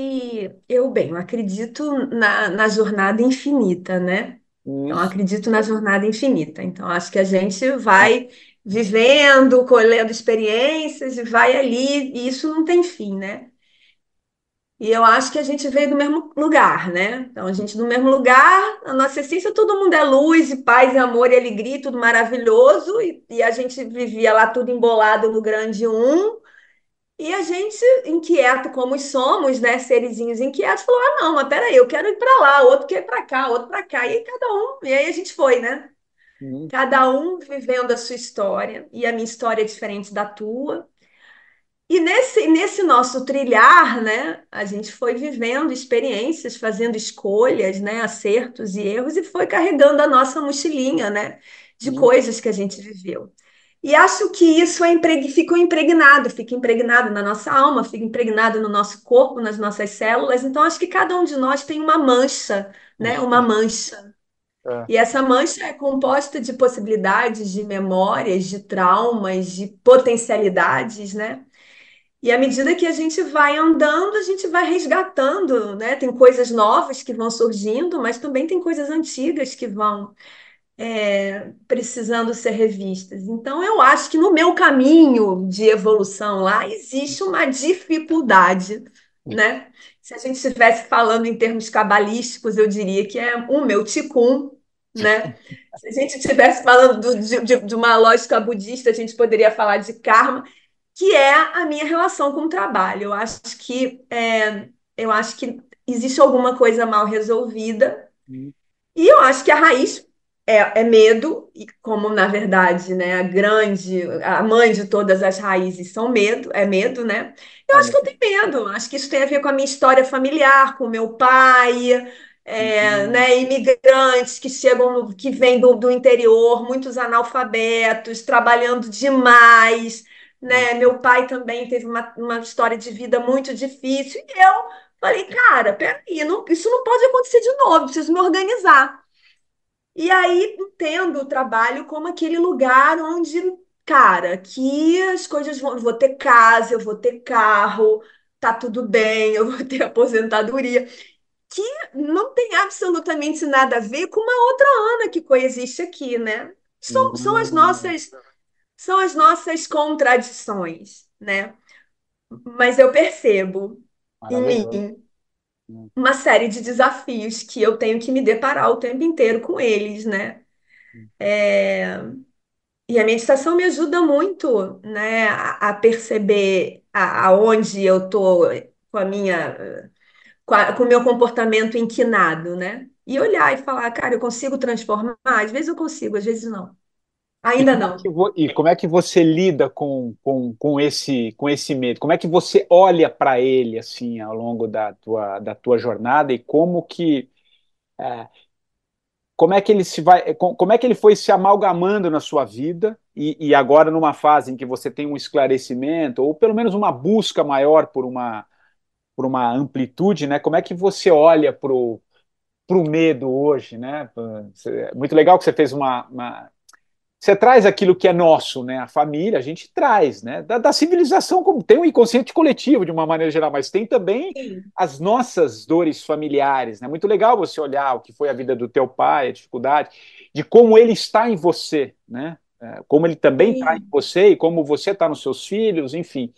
eu bem, eu acredito na, na jornada infinita, né? Então, Hum, acredito na jornada infinita. Então, acho que a gente vai vivendo, colhendo experiências e vai ali, e isso não tem fim, né? E eu acho que a gente veio do mesmo lugar, né? Então, a gente do mesmo lugar, a nossa essência, todo mundo é luz, e paz, e amor e alegria, tudo maravilhoso, e, e a gente vivia lá tudo embolado no grande um, e a gente, inquieto como somos, né, serizinhos inquietos, falou: ah, não, mas peraí, eu quero ir para lá, outro quer ir para cá, outro para cá, e cada um, e aí a gente foi, né? Hum, Cada um vivendo a sua história, e a minha história é diferente da tua. E nesse, nesse nosso trilhar, né, a gente foi vivendo experiências, fazendo escolhas, né, acertos e erros, e foi carregando a nossa mochilinha, né, de hum, coisas que a gente viveu. E acho que isso é impregn... ficou impregnado, fica impregnado na nossa alma, fica impregnado no nosso corpo, nas nossas células. Então, acho que cada um de nós tem uma mancha, né, uma mancha. É, E essa mancha é composta de possibilidades, de memórias, de traumas, de potencialidades, né? E à medida que a gente vai andando, a gente vai resgatando, né? Tem coisas novas que vão surgindo, mas também tem coisas antigas que vão é, precisando ser revistas. Então, eu acho que no meu caminho de evolução lá existe uma dificuldade, né? Se a gente estivesse falando em termos cabalísticos, eu diria que é o meu ticum, né? Se a gente estivesse falando do- de, de- uma lógica budista, a gente poderia falar de karma que é a minha relação com o trabalho. Eu acho que é, eu acho que existe alguma coisa mal resolvida hum, e eu acho que a raiz é, é medo e como na verdade, né, a grande, a mãe de todas as raízes são medo, é medo, né? Eu é acho que eu tenho medo. Acho que isso tem a ver com a minha história familiar, com o meu pai. É, Hum, né, imigrantes que chegam, no- que vêm do, do interior, muitos analfabetos, trabalhando demais, né? Meu pai também teve uma, uma história de vida muito difícil, e eu falei, cara, peraí, não, isso não pode acontecer de novo, preciso me organizar. E aí entendo o trabalho como aquele lugar onde, cara, aqui as coisas vão, eu vou ter casa, eu vou ter carro, tá tudo bem, eu vou ter aposentadoria, que não tem absolutamente nada a ver com uma outra Ana que coexiste aqui, né? São, são as hum, nossas são as nossas contradições, né? Mas eu percebo em mim Hum, uma série de desafios que eu tenho que me deparar o tempo inteiro com eles, né? hum. E a meditação me ajuda muito, né, a, a perceber aonde eu tô com a minha, com, o meu comportamento inquinado, né? E olhar e falar, cara, eu consigo transformar? Às vezes eu consigo, às vezes não. E Ainda como é não. que, vo- e como é que você lida com, com, com esse, com esse medo? Como é que você olha para ele assim ao longo da tua, da tua jornada e como que é, como é que ele se vai, como é que ele foi se amalgamando na sua vida e, e, agora numa fase em que você tem um esclarecimento ou pelo menos uma busca maior por uma por uma amplitude, né? Como é que você olha para o medo hoje, né? Muito legal que você fez uma, uma você traz aquilo que é nosso, né? A família, a gente traz, né? Da, da, civilização, como tem um inconsciente coletivo de uma maneira geral, mas tem também Sim. as nossas dores familiares, né? Muito legal você olhar o que foi a vida do teu pai, a dificuldade, de como ele está em você, né? É, como ele também está em você e como você está nos seus filhos, enfim.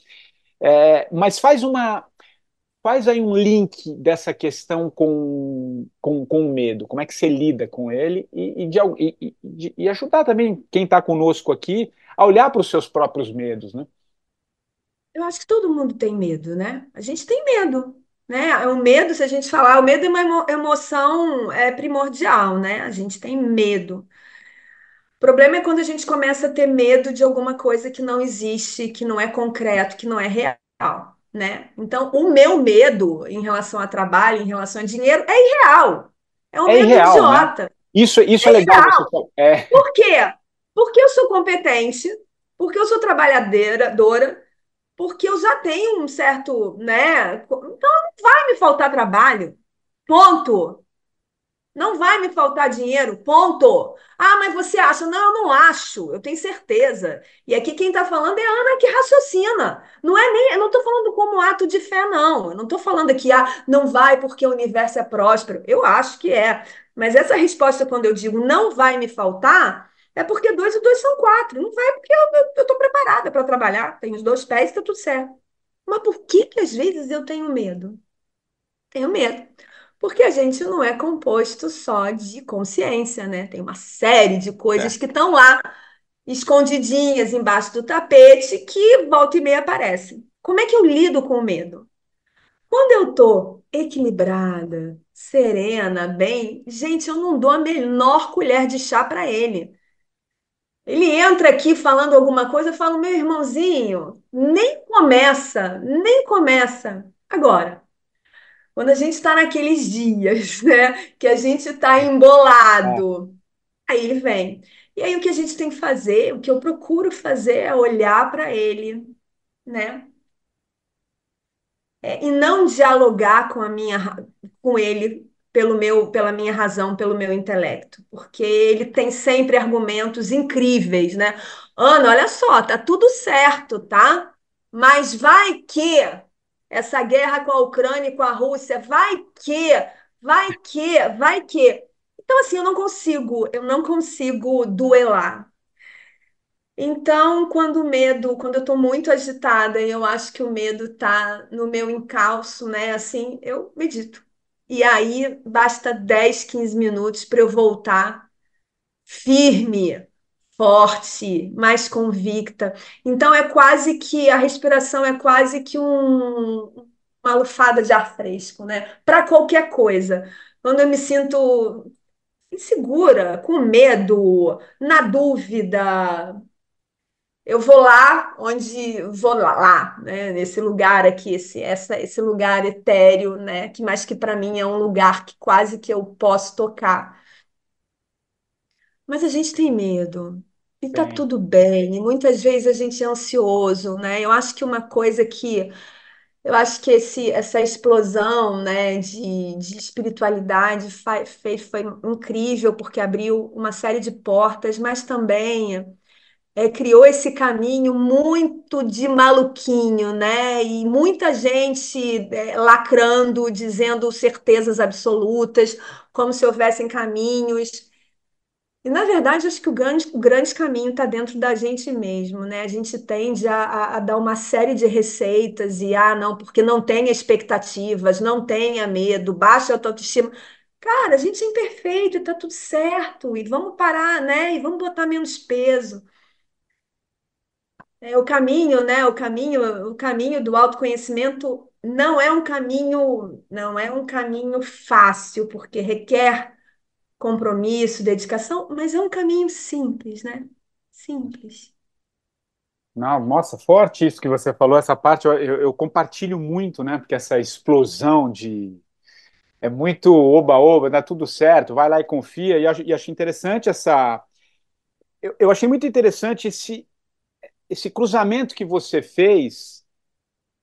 É, mas faz uma faz aí um link dessa questão com, com, com o medo, como é que você lida com ele e, e, de, e, de, e ajudar também quem está conosco aqui a olhar para os seus próprios medos, né? Eu acho que todo mundo tem medo, né? A gente tem medo, né? O medo, se a gente falar, o medo é uma emoção é, primordial, né? A gente tem medo. O problema é quando a gente começa a ter medo de alguma coisa que não existe, que não é concreto, que não é real né? Então, o meu medo em relação a trabalho, em relação a dinheiro, é irreal. É um é medo irreal, né? idiota. Né? Isso, isso é, é legal. É. Por quê? Porque eu sou competente, porque eu sou trabalhadora, porque eu já tenho um certo, né? Então não vai me faltar trabalho. Ponto. Não vai me faltar dinheiro, ponto. Ah, mas você acha? Não, eu não acho, eu tenho certeza. E aqui quem está falando é a Ana que raciocina. Não é nem, eu não estou falando como ato de fé, não. Eu não estou falando aqui, ah, não vai porque o universo é próspero. Eu acho que é. Mas essa resposta, quando eu digo não vai me faltar, é porque dois e dois são quatro. Não vai porque eu estou preparada para trabalhar, tenho os dois pés e está tudo certo. Mas por que que às vezes eu tenho medo? Tenho medo porque a gente não é composto só de consciência, né? Tem uma série de coisas é. que estão lá, escondidinhas embaixo do tapete, que volta e meia aparecem. Como é que eu lido com o medo? Quando eu tô equilibrada, serena, bem, gente, eu não dou a menor colher de chá para ele. Ele entra aqui falando alguma coisa, eu falo, meu irmãozinho, nem começa, nem começa. Agora, quando a gente está naqueles dias, né, que a gente está embolado, é. aí ele vem. E aí o que a gente tem que fazer, o que eu procuro fazer é olhar para ele, né? É, e não dialogar com a minha, com ele pelo meu, pela minha razão, pelo meu intelecto, porque ele tem sempre argumentos incríveis, né? Ana, olha só, tá tudo certo, tá? Mas vai que essa guerra com a Ucrânia e com a Rússia, vai que, vai que, vai que. Então, assim, eu não consigo, eu não consigo duelar. Então, quando o medo, quando eu estou muito agitada e eu acho que o medo está no meu encalço, né? Assim, eu medito. E aí basta 10, 15 minutos para eu voltar firme, forte, mais convicta. Então é quase que a respiração é quase que um, uma lufada de ar fresco, né? Para qualquer coisa. Quando eu me sinto insegura, com medo, na dúvida, eu vou lá onde vou lá, lá né? Nesse lugar aqui, esse, essa, esse lugar etéreo, né? Que mais que para mim é um lugar que quase que eu posso tocar. Mas a gente tem medo. E tá tudo bem. E muitas vezes a gente é ansioso, né? Eu acho que uma coisa que eu acho que esse, essa explosão, né, de, de espiritualidade fez, foi incrível porque abriu uma série de portas, mas também é, criou esse caminho muito de maluquinho, né? E muita gente é, lacrando, dizendo certezas absolutas, como se houvessem caminhos. E, na verdade, acho que o grande, o grande caminho está dentro da gente mesmo, né? A gente tende a, a, a, dar uma série de receitas e, ah, não, porque não tenha expectativas, não tenha medo, baixa a autoestima. Cara, a gente é imperfeito e tá tudo certo, e vamos parar, né? E vamos botar menos peso. É, o caminho, né? O caminho, o caminho do autoconhecimento não é um caminho, não é um caminho fácil, porque requer compromisso, dedicação, mas é um caminho simples, né? Simples. Não, nossa, forte isso que você falou, essa parte eu, eu, compartilho muito, né? Porque essa explosão de, é muito oba-oba, dá tudo certo, vai lá e confia. E acho, e acho interessante essa. Eu, eu achei muito interessante esse, esse cruzamento que você fez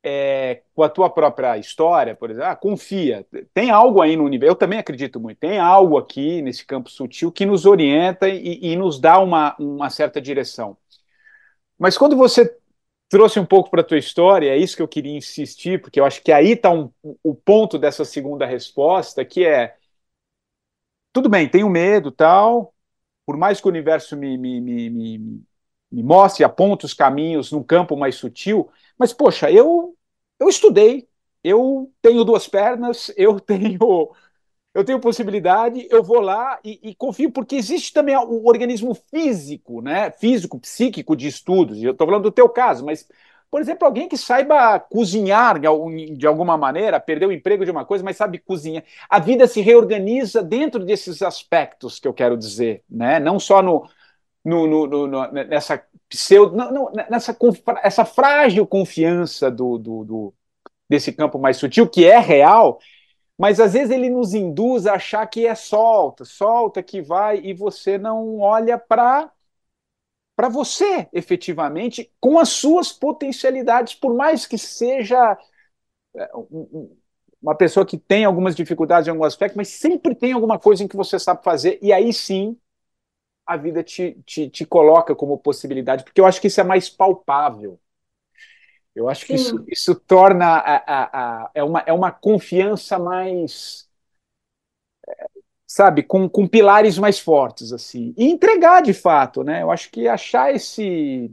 é, com a tua própria história, por exemplo. Ah, confia, tem algo aí no universo. Eu também acredito muito, tem algo aqui nesse campo sutil que nos orienta e, e nos dá uma, uma certa direção. Mas quando você trouxe um pouco para a tua história, é isso que eu queria insistir, porque eu acho que aí está um, o ponto dessa segunda resposta, que é tudo bem, tenho medo, tal, por mais que o universo me, me, me, me, me mostre, aponte os caminhos num campo mais sutil, mas, poxa, eu, eu estudei, eu tenho duas pernas, eu tenho eu tenho possibilidade, eu vou lá e, e, confio, porque existe também o organismo físico, né? Físico, psíquico de estudos. Eu estou falando do teu caso, mas, por exemplo, alguém que saiba cozinhar de alguma maneira, perdeu o emprego de uma coisa, mas sabe cozinhar. A vida se reorganiza dentro desses aspectos que eu quero dizer, né? Não só no, no, no, no nessa pseudo, não, não, nessa essa frágil confiança do, do, do desse campo mais sutil, que é real, mas às vezes ele nos induz a achar que é solta, solta que vai, e você não olha para para você, efetivamente, com as suas potencialidades, por mais que seja é, uma pessoa que tem algumas dificuldades em algum aspecto, mas sempre tem alguma coisa em que você sabe fazer, e aí sim a vida te, te, te coloca como possibilidade, porque eu acho que isso é mais palpável. Eu acho que isso, isso torna a, a, a, é, uma, é uma confiança mais, sabe, com, com pilares mais fortes, assim. E entregar de fato, né? Eu acho que achar esse.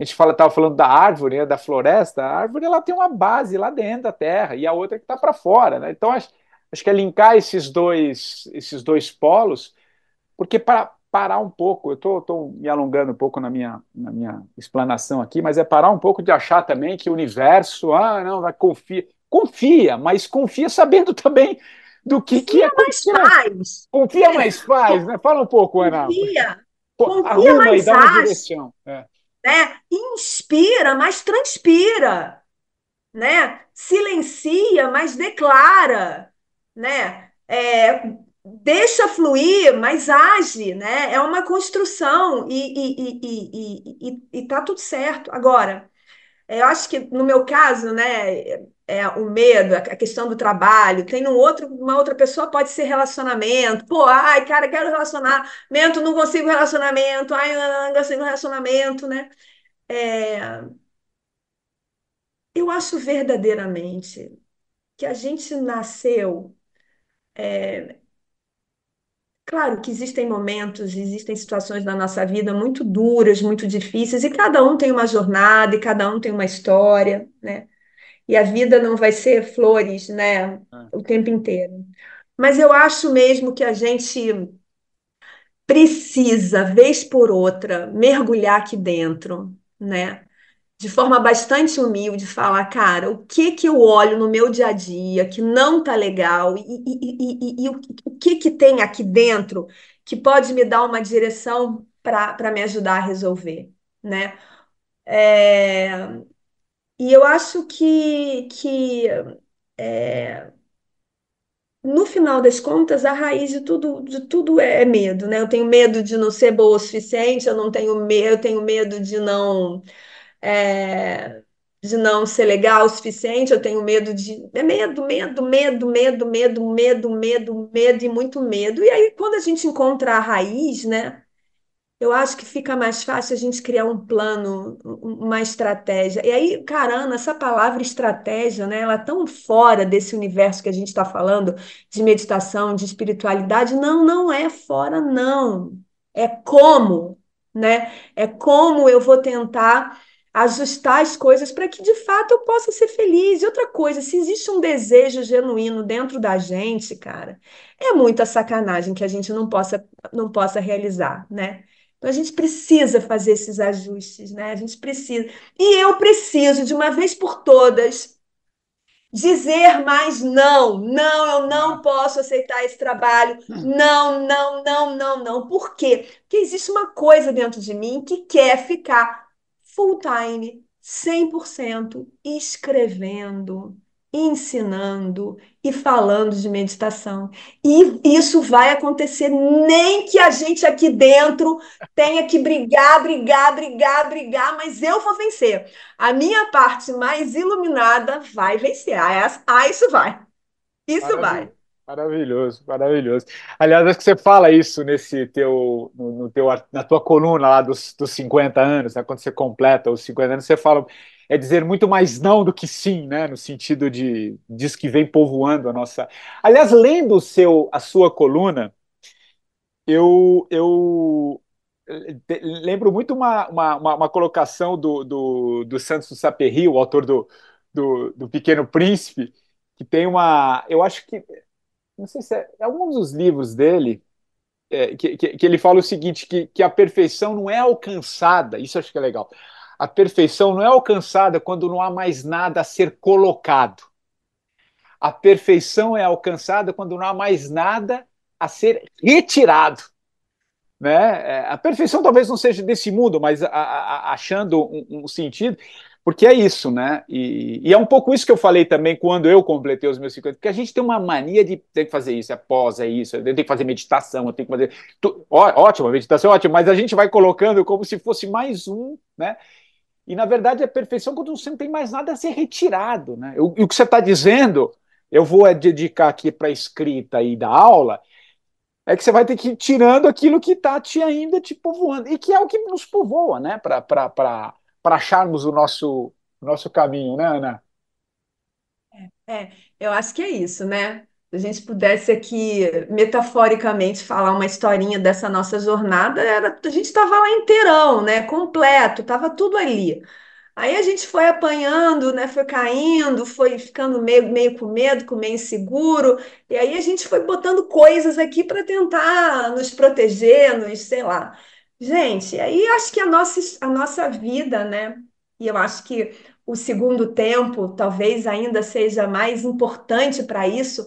A gente fala, estava falando da árvore, né, da floresta, a árvore ela tem uma base lá dentro da terra e a outra que está para fora, né? Então acho, acho que é linkar esses dois, esses dois polos, porque para parar um pouco, eu estou me alongando um pouco na minha, na minha explanação aqui, mas é parar um pouco de achar também que o universo, ah, não, vai confia. Confia, mas confia sabendo também do que, confia que é. mais faz. Confia mais faz, né? Fala um pouco, Ana. Confia. Confia Arruma mais e dá uma direção. É. Né? Inspira, mas transpira. Né? Silencia, mas declara. Né? É, deixa fluir, mas age, né? É uma construção e, e, e, e, tá tudo certo. Agora, eu acho que no meu caso, né, é o medo, a questão do trabalho, tem um outro, uma outra pessoa pode ser relacionamento. Pô, ai, cara, quero relacionamento, não consigo relacionamento, ai, não consigo relacionamento, né? É... Eu acho verdadeiramente que a gente nasceu é, Claro que existem momentos, existem situações na nossa vida muito duras, muito difíceis, e cada um tem uma jornada, e cada um tem uma história, né? E a vida não vai ser flores, né, é. o tempo inteiro. Mas eu acho mesmo que a gente precisa, vez por outra, mergulhar aqui dentro, né? De forma bastante humilde, falar, cara, o que que eu olho no meu dia a dia que não tá legal e, e, e, e o, que que tem aqui dentro que pode me dar uma direção para me ajudar a resolver, né? É, e eu acho que, que é, no final das contas, a raiz de tudo, de tudo é medo, né? Eu tenho medo de não ser boa o suficiente, eu não tenho medo, eu tenho medo de não é, de não ser legal o suficiente, eu tenho medo de. É medo, medo, medo, medo, medo, medo, medo, medo e muito medo. E aí, quando a gente encontra a raiz, né? Eu acho que fica mais fácil a gente criar um plano, uma estratégia. E aí, caramba, essa palavra estratégia, né? Ela é tão fora desse universo que a gente está falando de meditação, de espiritualidade. Não, não é fora, não. É como, né? É como eu vou tentar ajustar as coisas para que de fato eu possa ser feliz. E outra coisa, se existe um desejo genuíno dentro da gente, cara, é muita sacanagem que a gente não possa não possa realizar, né? Então a gente precisa fazer esses ajustes, né? A gente precisa. E eu preciso de uma vez por todas dizer mais não. Não, eu não posso aceitar esse trabalho. Não, não, não, não, não. Por quê? Porque existe uma coisa dentro de mim que quer ficar full time, 100%, escrevendo, ensinando e falando de meditação. E isso vai acontecer nem que a gente aqui dentro tenha que brigar, brigar, brigar, brigar, mas eu vou vencer. A minha parte mais iluminada vai vencer. Ah, ah isso vai. Isso vai. Maravilhoso, maravilhoso. Aliás, acho que você fala isso nesse teu, no, no teu, na tua coluna lá dos, dos 50 anos, né? quando você completa os 50 anos, você fala é dizer muito mais não do que sim, né? No sentido de diz que vem povoando a nossa. Aliás, lendo o seu, a sua coluna, eu, eu lembro muito uma, uma, uma, colocação do, do, do Santos Saperi, o autor do, do, do, Pequeno Príncipe, que tem uma. Eu acho que. Não sei se é, é algum dos livros dele. É, que, que, que, ele fala o seguinte: que, que a perfeição não é alcançada, isso acho que é legal a perfeição não é alcançada quando não há mais nada a ser colocado. A perfeição é alcançada quando não há mais nada a ser retirado. Né? É, a perfeição talvez não seja desse mundo, mas a, a, achando um, um, sentido, porque é isso, né? E, e, é um pouco isso que eu falei também quando eu completei os meus 50, porque a gente tem uma mania de ter que fazer isso, é pós, é isso, eu tenho que fazer meditação, eu tenho que fazer. Tu, ó, ótimo, meditação é ótimo, mas a gente vai colocando como se fosse mais um, né? E, na verdade, a perfeição quando você não tem mais nada a ser retirado. Né? E o que você está dizendo, eu vou é dedicar aqui para a escrita e da aula, é que você vai ter que ir tirando aquilo que está te ainda te povoando, e que é o que nos povoa, né? Para acharmos o nosso, o nosso caminho, né, Ana? É, é, eu acho que é isso, né? Se a gente pudesse aqui, metaforicamente, falar uma historinha dessa nossa jornada, era, a gente estava lá inteirão, né? Completo, estava tudo ali. Aí a gente foi apanhando, né? Foi caindo, foi ficando meio, meio com medo, com meio inseguro. E aí a gente foi botando coisas aqui para tentar nos proteger, nos, sei lá. Gente, aí acho que a nossa, a nossa vida, né? E eu acho que o segundo tempo talvez ainda seja mais importante para isso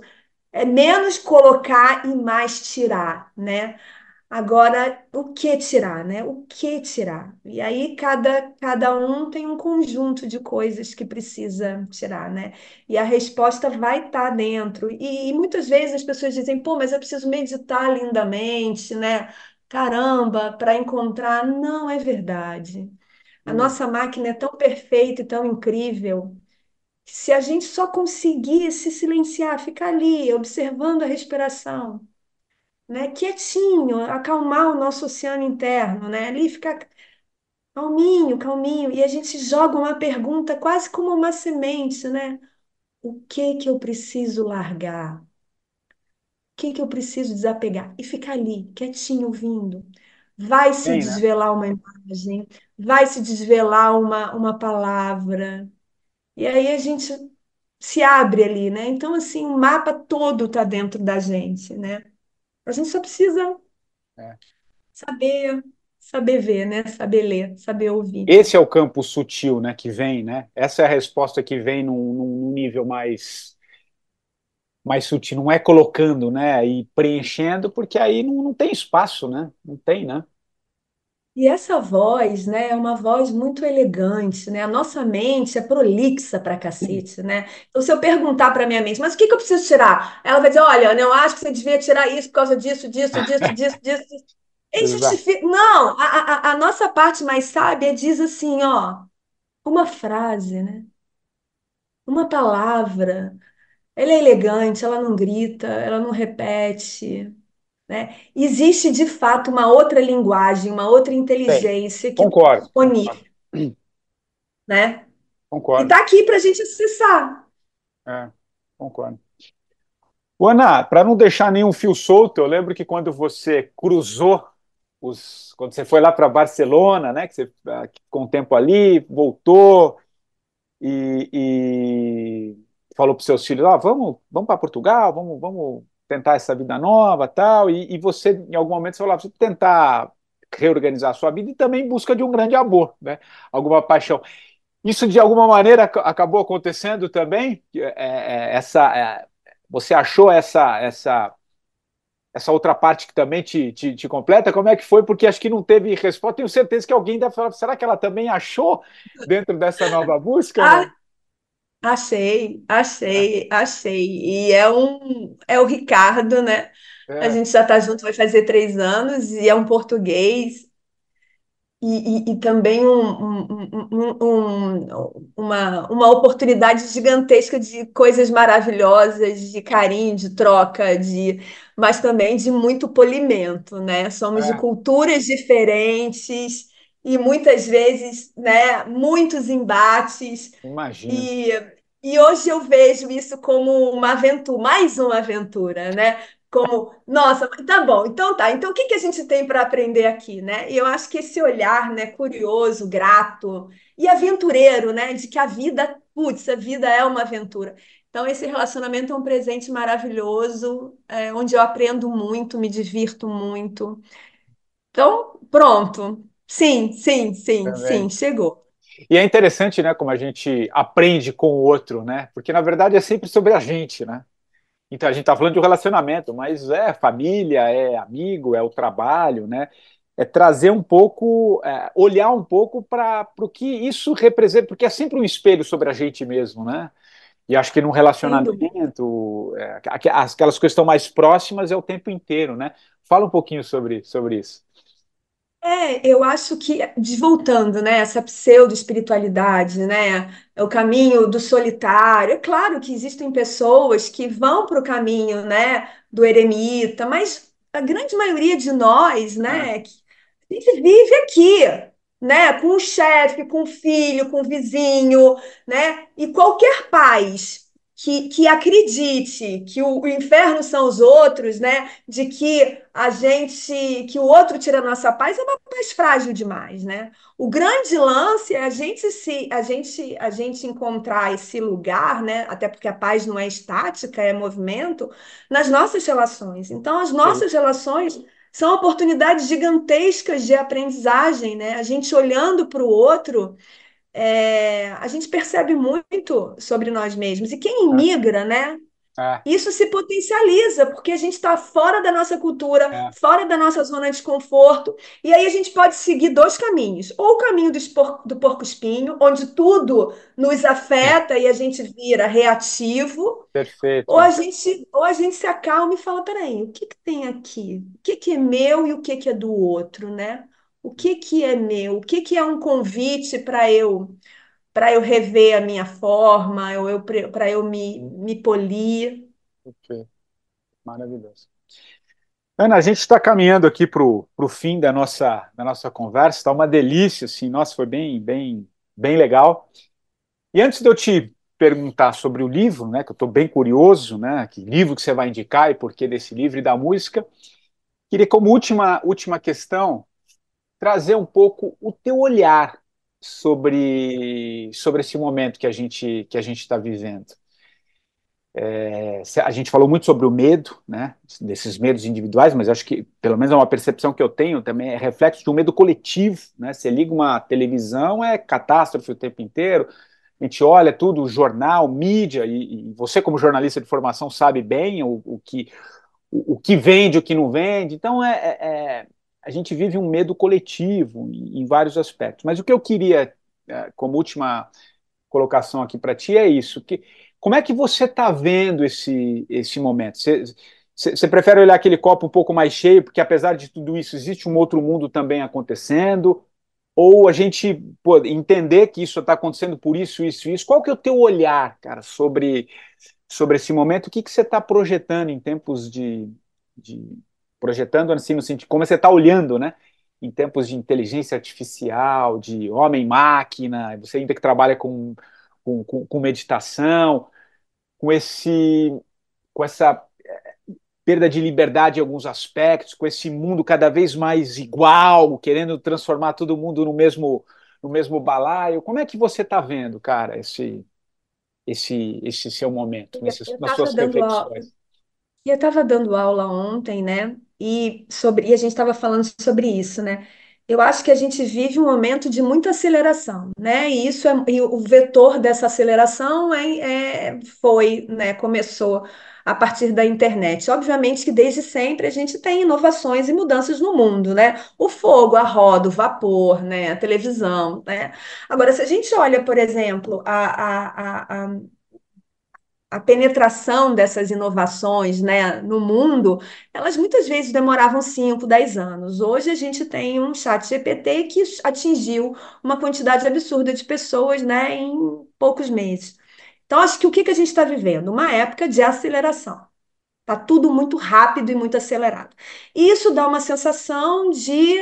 é menos colocar e mais tirar, né? Agora, o que tirar, né? O que tirar? E aí cada, cada um tem um conjunto de coisas que precisa tirar, né? E a resposta vai estar tá dentro. E, e muitas vezes as pessoas dizem, pô, mas eu preciso meditar lindamente, né? Caramba, para encontrar. Não é verdade. A hum. nossa máquina é tão perfeita e tão incrível se a gente só conseguir se silenciar, ficar ali observando a respiração, né, quietinho, acalmar o nosso oceano interno, né, ali ficar calminho, calminho, e a gente joga uma pergunta quase como uma semente, né? O que que eu preciso largar? O que que eu preciso desapegar? E ficar ali, quietinho, ouvindo. Vai se Sim, né? desvelar uma imagem, vai se desvelar uma, uma palavra, e aí a gente se abre ali, né? Então, assim, o mapa todo está dentro da gente, né? A gente só precisa é. saber, saber ver, né? Saber ler, saber ouvir. Esse é o campo sutil, né? Que vem, né? Essa é a resposta que vem num, num nível mais mais sutil, não é colocando, né, e preenchendo, porque aí não, não tem espaço, né, não tem, né. E essa voz, né, é uma voz muito elegante, né? A nossa mente é prolixa pra cacete, né? Então, se eu perguntar para minha mente, mas o que que eu preciso tirar? Ela vai dizer, olha, eu acho que você devia tirar isso por causa disso, disso, disso, disso, disso. justifica... Não, a, a, a nossa parte mais sábia diz assim, ó, uma frase, né? Uma palavra. Ela é elegante, ela não grita, ela não repete, né? Existe, de fato, uma outra linguagem, uma outra inteligência Sim, que concordo. disponível. Né? Concordo. E está aqui para a gente acessar. É, concordo. Ana, para não deixar nenhum fio solto, eu lembro que quando você cruzou os, quando você foi lá para Barcelona, né, que você ficou um tempo ali, voltou e, e falou para seus filhos, ah, vamos, vamos para Portugal, vamos, vamos tentar essa vida nova tal, e, e você, em algum momento, você falava, preciso tentar reorganizar a sua vida e também em busca de um grande amor, né? alguma paixão. Isso, de alguma maneira, acabou acontecendo também? É, é, essa, é, você achou essa, essa, essa outra parte que também te, te, te, completa? Como é que foi? Porque acho que não teve resposta. Tenho certeza que alguém deve falar, será que ela também achou dentro dessa nova busca? Ah, Achei, achei, achei. E é um, é o Ricardo, né? A É, gente já tá junto, vai fazer três anos, e é um português. E, e, e também um, um- um- um- um- uma, uma oportunidade gigantesca de coisas maravilhosas, de carinho, de troca, de, mas também de muito polimento, né? Somos de é, culturas diferentes e muitas vezes, né, muitos embates. imagino. E, e hoje eu vejo isso como uma aventura, mais uma aventura, né? Como, nossa, tá bom, então tá. Então o que que a gente tem para aprender aqui, né? E eu acho que esse olhar, né, curioso, grato e aventureiro, né, de que a vida, putz, a vida é uma aventura. Então esse relacionamento é um presente maravilhoso, é, onde eu aprendo muito, me divirto muito. Então, pronto. Sim, sim, sim, sim, Também. chegou. E é interessante, né, como a gente aprende com o outro, né? Porque na verdade é sempre sobre a gente, né? Então a gente está falando de um relacionamento, mas é família, é amigo, é o trabalho, né? É trazer um pouco, é, olhar um pouco para o que isso representa, porque é sempre um espelho sobre a gente mesmo, né? E acho que num relacionamento, é, aqu- aquelas coisas que estão mais próximas é o tempo inteiro, né? Fala um pouquinho sobre, sobre isso. É, eu acho que, de voltando, né, essa pseudo-espiritualidade, né, é o caminho do solitário. É claro que existem pessoas que vão para o caminho, né, do eremita, mas a grande maioria de nós, né, que- a gente vive aqui, né, com o chefe, com o filho, com o vizinho, né, e qualquer paz que, que acredite que o, o inferno são os outros, né, de que a gente, que o outro tira a nossa paz, é uma paz frágil demais, né? O grande lance é a gente se, a gente, a gente encontrar esse lugar, né? Até porque a paz não é estática, é movimento, nas nossas relações. Então, as sim, nossas relações são oportunidades gigantescas de aprendizagem, né? A gente olhando para o outro, é, a gente percebe muito sobre nós mesmos. E quem é, imigra, né? é, Isso se potencializa, porque a gente está fora da nossa cultura, é, fora da nossa zona de conforto, e aí a gente pode seguir dois caminhos. Ou o caminho do, espor- do porco-espinho, onde tudo nos afeta e a gente vira reativo, ou a perfeito. gente, ou a gente se acalma e fala, peraí, o que que tem aqui? O que que é meu e o que que é do outro, né? O que que é meu? O que que é um convite para eu para eu rever a minha forma, ou eu, para eu me, me polir? Ok, maravilhoso. Ana, a gente está caminhando aqui para o fim da nossa, da nossa conversa, está uma delícia, assim, nossa, foi bem, bem, bem legal. E antes de eu te perguntar sobre o livro, né, que eu estou bem curioso, né, que livro que você vai indicar e por que desse livro e da música, queria como última, última questão trazer um pouco o teu olhar sobre, sobre esse momento que a gente que a gente está vivendo. É, a gente falou muito sobre o medo, né, desses medos individuais, mas acho que, pelo menos é uma percepção que eu tenho também, é reflexo de um medo coletivo. Né? Você liga uma televisão, é catástrofe o tempo inteiro, a gente olha tudo, jornal, mídia, e, e você, como jornalista de formação, sabe bem o, o que, o, o, que vende, o que não vende. Então, é, é, é, a gente vive um medo coletivo em, em vários aspectos. Mas o que eu queria, é, como última colocação aqui para ti é isso. Que, como é que você está vendo esse, esse momento? Você, prefere olhar aquele copo um pouco mais cheio, porque apesar de tudo isso, existe um outro mundo também acontecendo? Ou a gente pô, entender que isso está acontecendo por isso, isso, isso? Qual que é o teu olhar, cara, sobre, sobre esse momento? O que, que você está projetando em tempos de, de projetando assim no sentido como você está olhando, né? Em tempos de inteligência artificial, de homem-máquina, você ainda que trabalha com com, com, meditação, com esse, com essa perda de liberdade em alguns aspectos, com esse mundo cada vez mais igual, querendo transformar todo mundo no mesmo no mesmo balaio. Como é que você está vendo, cara, esse esse esse seu momento, Eu nesses, nas suas aula, reflexões? e eu estava dando aula ontem, né? E sobre, e a gente estava falando sobre isso, né? Eu acho que a gente vive um momento de muita aceleração, né? E isso é, e o vetor dessa aceleração é, é- foi, né? Começou a partir da internet. Obviamente que desde sempre a gente tem inovações e mudanças no mundo, né? O fogo, a roda, o vapor, né? A televisão, né? Agora, se a gente olha, por exemplo, a, a, a, a penetração dessas inovações né, no mundo, elas muitas vezes demoravam 5, 10 anos. Hoje a gente tem um chat GPT que atingiu uma quantidade absurda de pessoas né, em poucos meses. Então, acho que o que, que a gente está vivendo? Uma época de aceleração. Está tudo muito rápido e muito acelerado. E isso dá uma sensação de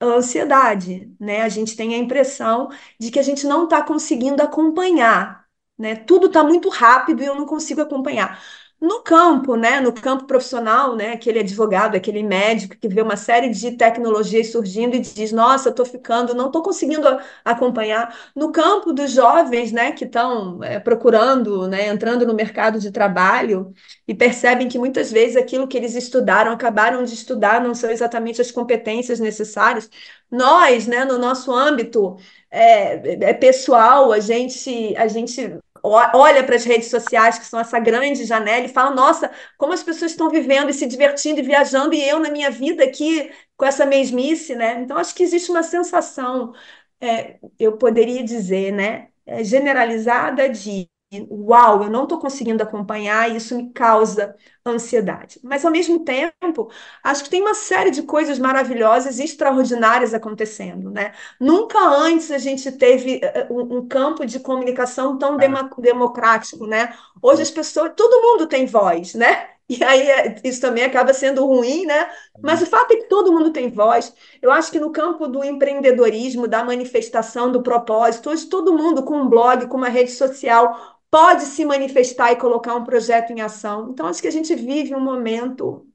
ansiedade, né? A gente tem a impressão de que a gente não está conseguindo acompanhar, né? Tudo está muito rápido e eu não consigo acompanhar. No campo, né, no campo profissional, né, aquele advogado, aquele médico que vê uma série de tecnologias surgindo e diz: Nossa, estou ficando, não estou conseguindo acompanhar. No campo dos jovens, né, que estão é, procurando, né, entrando no mercado de trabalho e percebem que muitas vezes aquilo que eles estudaram, acabaram de estudar, não são exatamente as competências necessárias. Nós, né, no nosso âmbito é, é pessoal, a gente, a gente olha para as redes sociais, que são essa grande janela, e fala: nossa, como as pessoas estão vivendo e se divertindo e viajando, e eu na minha vida aqui com essa mesmice, né? Então, acho que existe uma sensação, é, eu poderia dizer, né, é, generalizada de uau, eu não estou conseguindo acompanhar e isso me causa ansiedade. Mas, ao mesmo tempo, acho que tem uma série de coisas maravilhosas e extraordinárias acontecendo, né? Nunca antes a gente teve eh, um, um campo de comunicação tão é. democrático, né? Hoje as pessoas, todo mundo tem voz, né? E aí é, isso também acaba sendo ruim, né? Mas o fato é que todo mundo tem voz. Eu acho que no campo do empreendedorismo, da manifestação, do propósito, hoje todo mundo com um blog, com uma rede social, pode se manifestar e colocar um projeto em ação. Então, acho que a gente vive um momento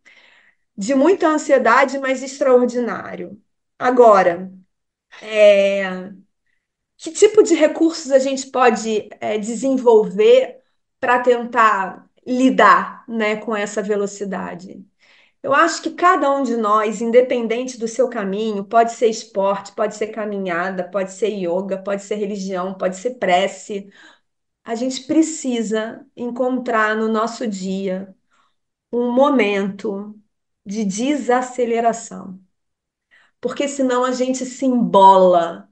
de muita ansiedade, mas extraordinário. Agora, é, que tipo de recursos a gente pode é, desenvolver para tentar lidar né, com essa velocidade? Eu acho que cada um de nós, independente do seu caminho, pode ser esporte, pode ser caminhada, pode ser yoga, pode ser religião, pode ser prece, a gente precisa encontrar no nosso dia um momento de desaceleração. Porque senão a gente se embola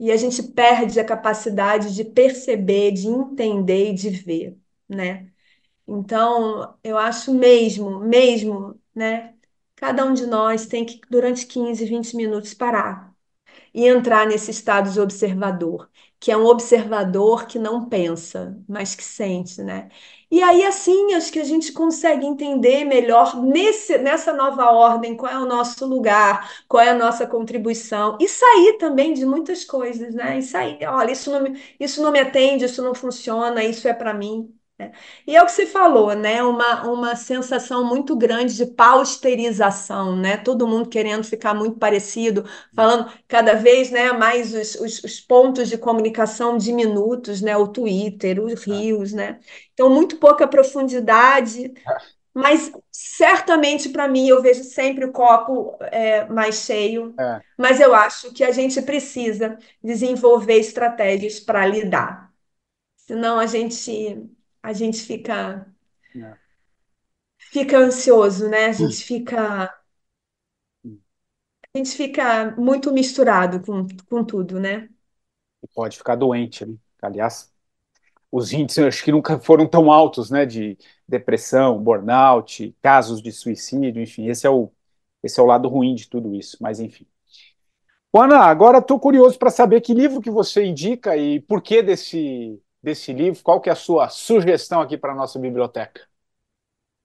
e a gente perde a capacidade de perceber, de entender e de ver, né? Então, eu acho mesmo, mesmo, né? Cada um de nós tem que, durante 15, 20 minutos, parar e entrar nesse estado de observador que é um observador que não pensa, mas que sente, né? E aí, assim, acho que a gente consegue entender melhor nesse, nessa nova ordem qual é o nosso lugar, qual é a nossa contribuição, e sair também de muitas coisas, né? E sair, olha, isso não isso não me atende, isso não funciona, isso é para mim. E é o que você falou, né? Uma, uma sensação muito grande de pausterização, né? Todo mundo querendo ficar muito parecido, falando cada vez né, mais os, os, os pontos de comunicação diminutos, né? O Twitter, os é. rios, né? Então, muito pouca profundidade, mas certamente para mim eu vejo sempre o copo é, mais cheio. É. Mas eu acho que a gente precisa desenvolver estratégias para lidar. Senão a gente a gente fica é. fica ansioso, né? A gente fica a gente fica muito misturado com, com tudo, né? E pode ficar doente, né? Aliás, os índices acho que nunca foram tão altos, né? De depressão, burnout, casos de suicídio, enfim, esse é o esse é o lado ruim de tudo isso, mas enfim. Ana, agora estou curioso para saber que livro que você indica e por que desse desse livro? Qual que é a sua sugestão aqui para a nossa biblioteca?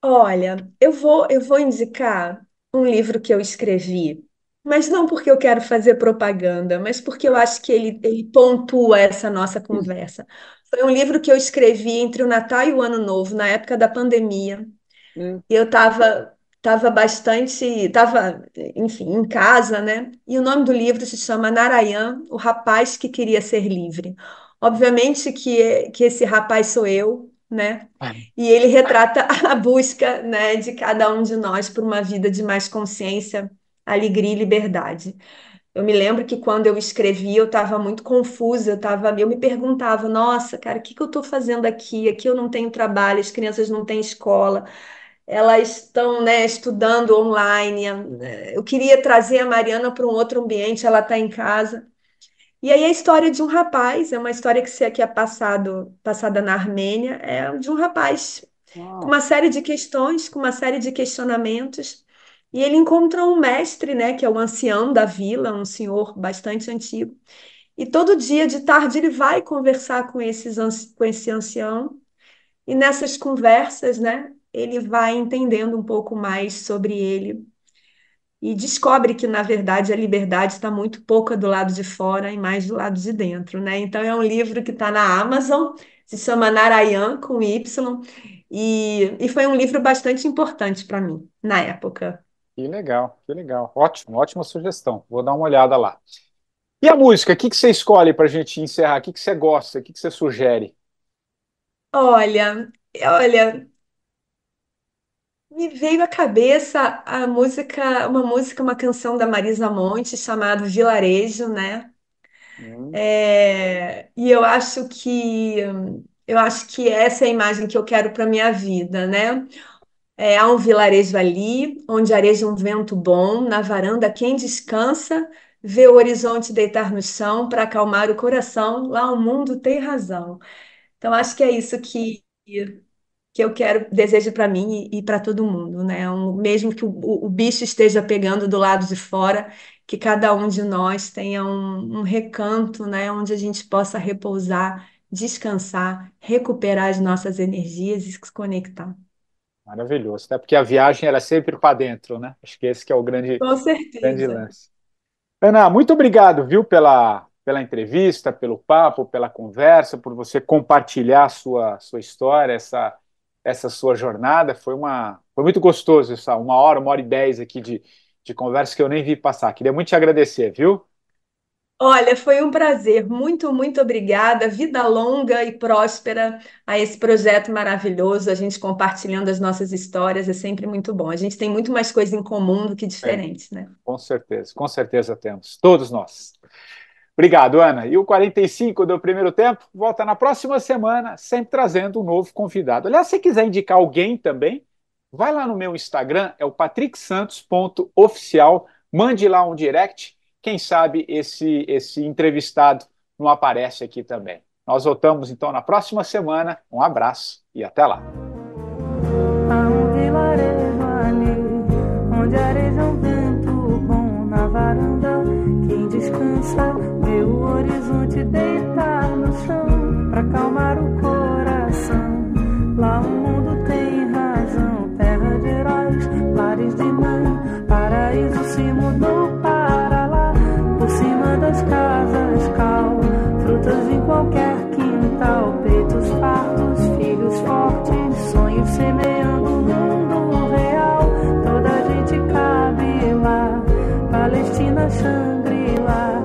Olha, eu vou, eu vou indicar um livro que eu escrevi, mas não porque eu quero fazer propaganda, mas porque eu acho que ele, ele pontua essa nossa conversa. Foi um livro que eu escrevi entre o Natal e o Ano Novo, na época da pandemia. Hum. E eu estava tava bastante, estava, enfim, em casa, né? E o nome do livro se chama Narayan, o rapaz que queria ser livre. Obviamente que, que esse rapaz sou eu, né? E ele retrata a busca, né, de cada um de nós por uma vida de mais consciência, alegria e liberdade. Eu me lembro que quando eu escrevi, eu estava muito confusa, eu tava, eu me perguntava, nossa, cara, o que que eu estou fazendo aqui? Aqui eu não tenho trabalho, as crianças não têm escola, elas estão, né, estudando online. Eu queria trazer a Mariana para um outro ambiente, ela está em casa. E aí a história de um rapaz, é uma história que, se- que é passado, passada na Armênia, é de um rapaz com Uau, uma série de questões, com uma série de questionamentos. E ele encontra um mestre, né, que é o ancião da vila, um senhor bastante antigo. E todo dia de tarde ele vai conversar com esses, com esse ancião. E nessas conversas, né, ele vai entendendo um pouco mais sobre ele e descobre que, na verdade, a liberdade está muito pouca do lado de fora e mais do lado de dentro, né? Então, é um livro que está na Amazon, se chama Narayan, com Y, e, e foi um livro bastante importante para mim, na época. que legal, que legal. Ótimo, ótima sugestão. Vou dar uma olhada lá. E a música, o que que você escolhe para a gente encerrar? O que que você gosta? O que que você sugere? Olha, olha, me veio à cabeça a música, uma música, uma canção da Marisa Monte chamada Vilarejo, né? Hum, É, e eu acho que eu acho que essa é a imagem que eu quero para minha vida, né? É, há um vilarejo ali, onde areja um vento bom, na varanda quem descansa, vê o horizonte deitar no chão para acalmar o coração, lá o mundo tem razão. Então acho que é isso que que eu quero, desejo para mim e, e para todo mundo, né? Um- mesmo que o, o- bicho esteja pegando do lado de fora, que cada um de nós tenha um, um recanto, né? Onde a gente possa repousar, descansar, recuperar as nossas energias e se conectar. maravilhoso, né? Porque a viagem ela é sempre para dentro, né? Acho que esse que é o grande, Com grande lance. Ana, muito obrigado, viu, pela, pela entrevista, pelo papo, pela conversa, por você compartilhar a sua, sua história, essa, essa sua jornada. Foi uma, foi muito gostoso essa uma hora, uma hora e dez aqui de, de conversa que eu nem vi passar. Queria muito te agradecer, viu? Olha, foi um prazer. Muito, muito obrigada. Vida longa e próspera a esse projeto maravilhoso. A gente compartilhando as nossas histórias é sempre muito bom. A gente tem muito mais coisa em comum do que É, diferente, né? com certeza, com certeza temos, todos nós. Obrigado, Ana. E o 45 do primeiro tempo volta na próxima semana, sempre trazendo um novo convidado. Aliás, se quiser indicar alguém também, vai lá no meu Instagram, é o patricksantos.oficial, mande lá um direct. Quem sabe esse, esse entrevistado não aparece aqui também. Nós voltamos então na próxima semana. Um abraço e até lá. descansa, ver o horizonte deitar no chão para acalmar o coração. Lá o mundo tem razão, terra de heróis, lares de mãe, paraíso se mudou para lá, por cima das casas cal, frutas em qualquer quintal, peitos fartos, filhos fortes, sonhos semeando o mundo real. Toda gente cabe lá, Palestina chama. arrive.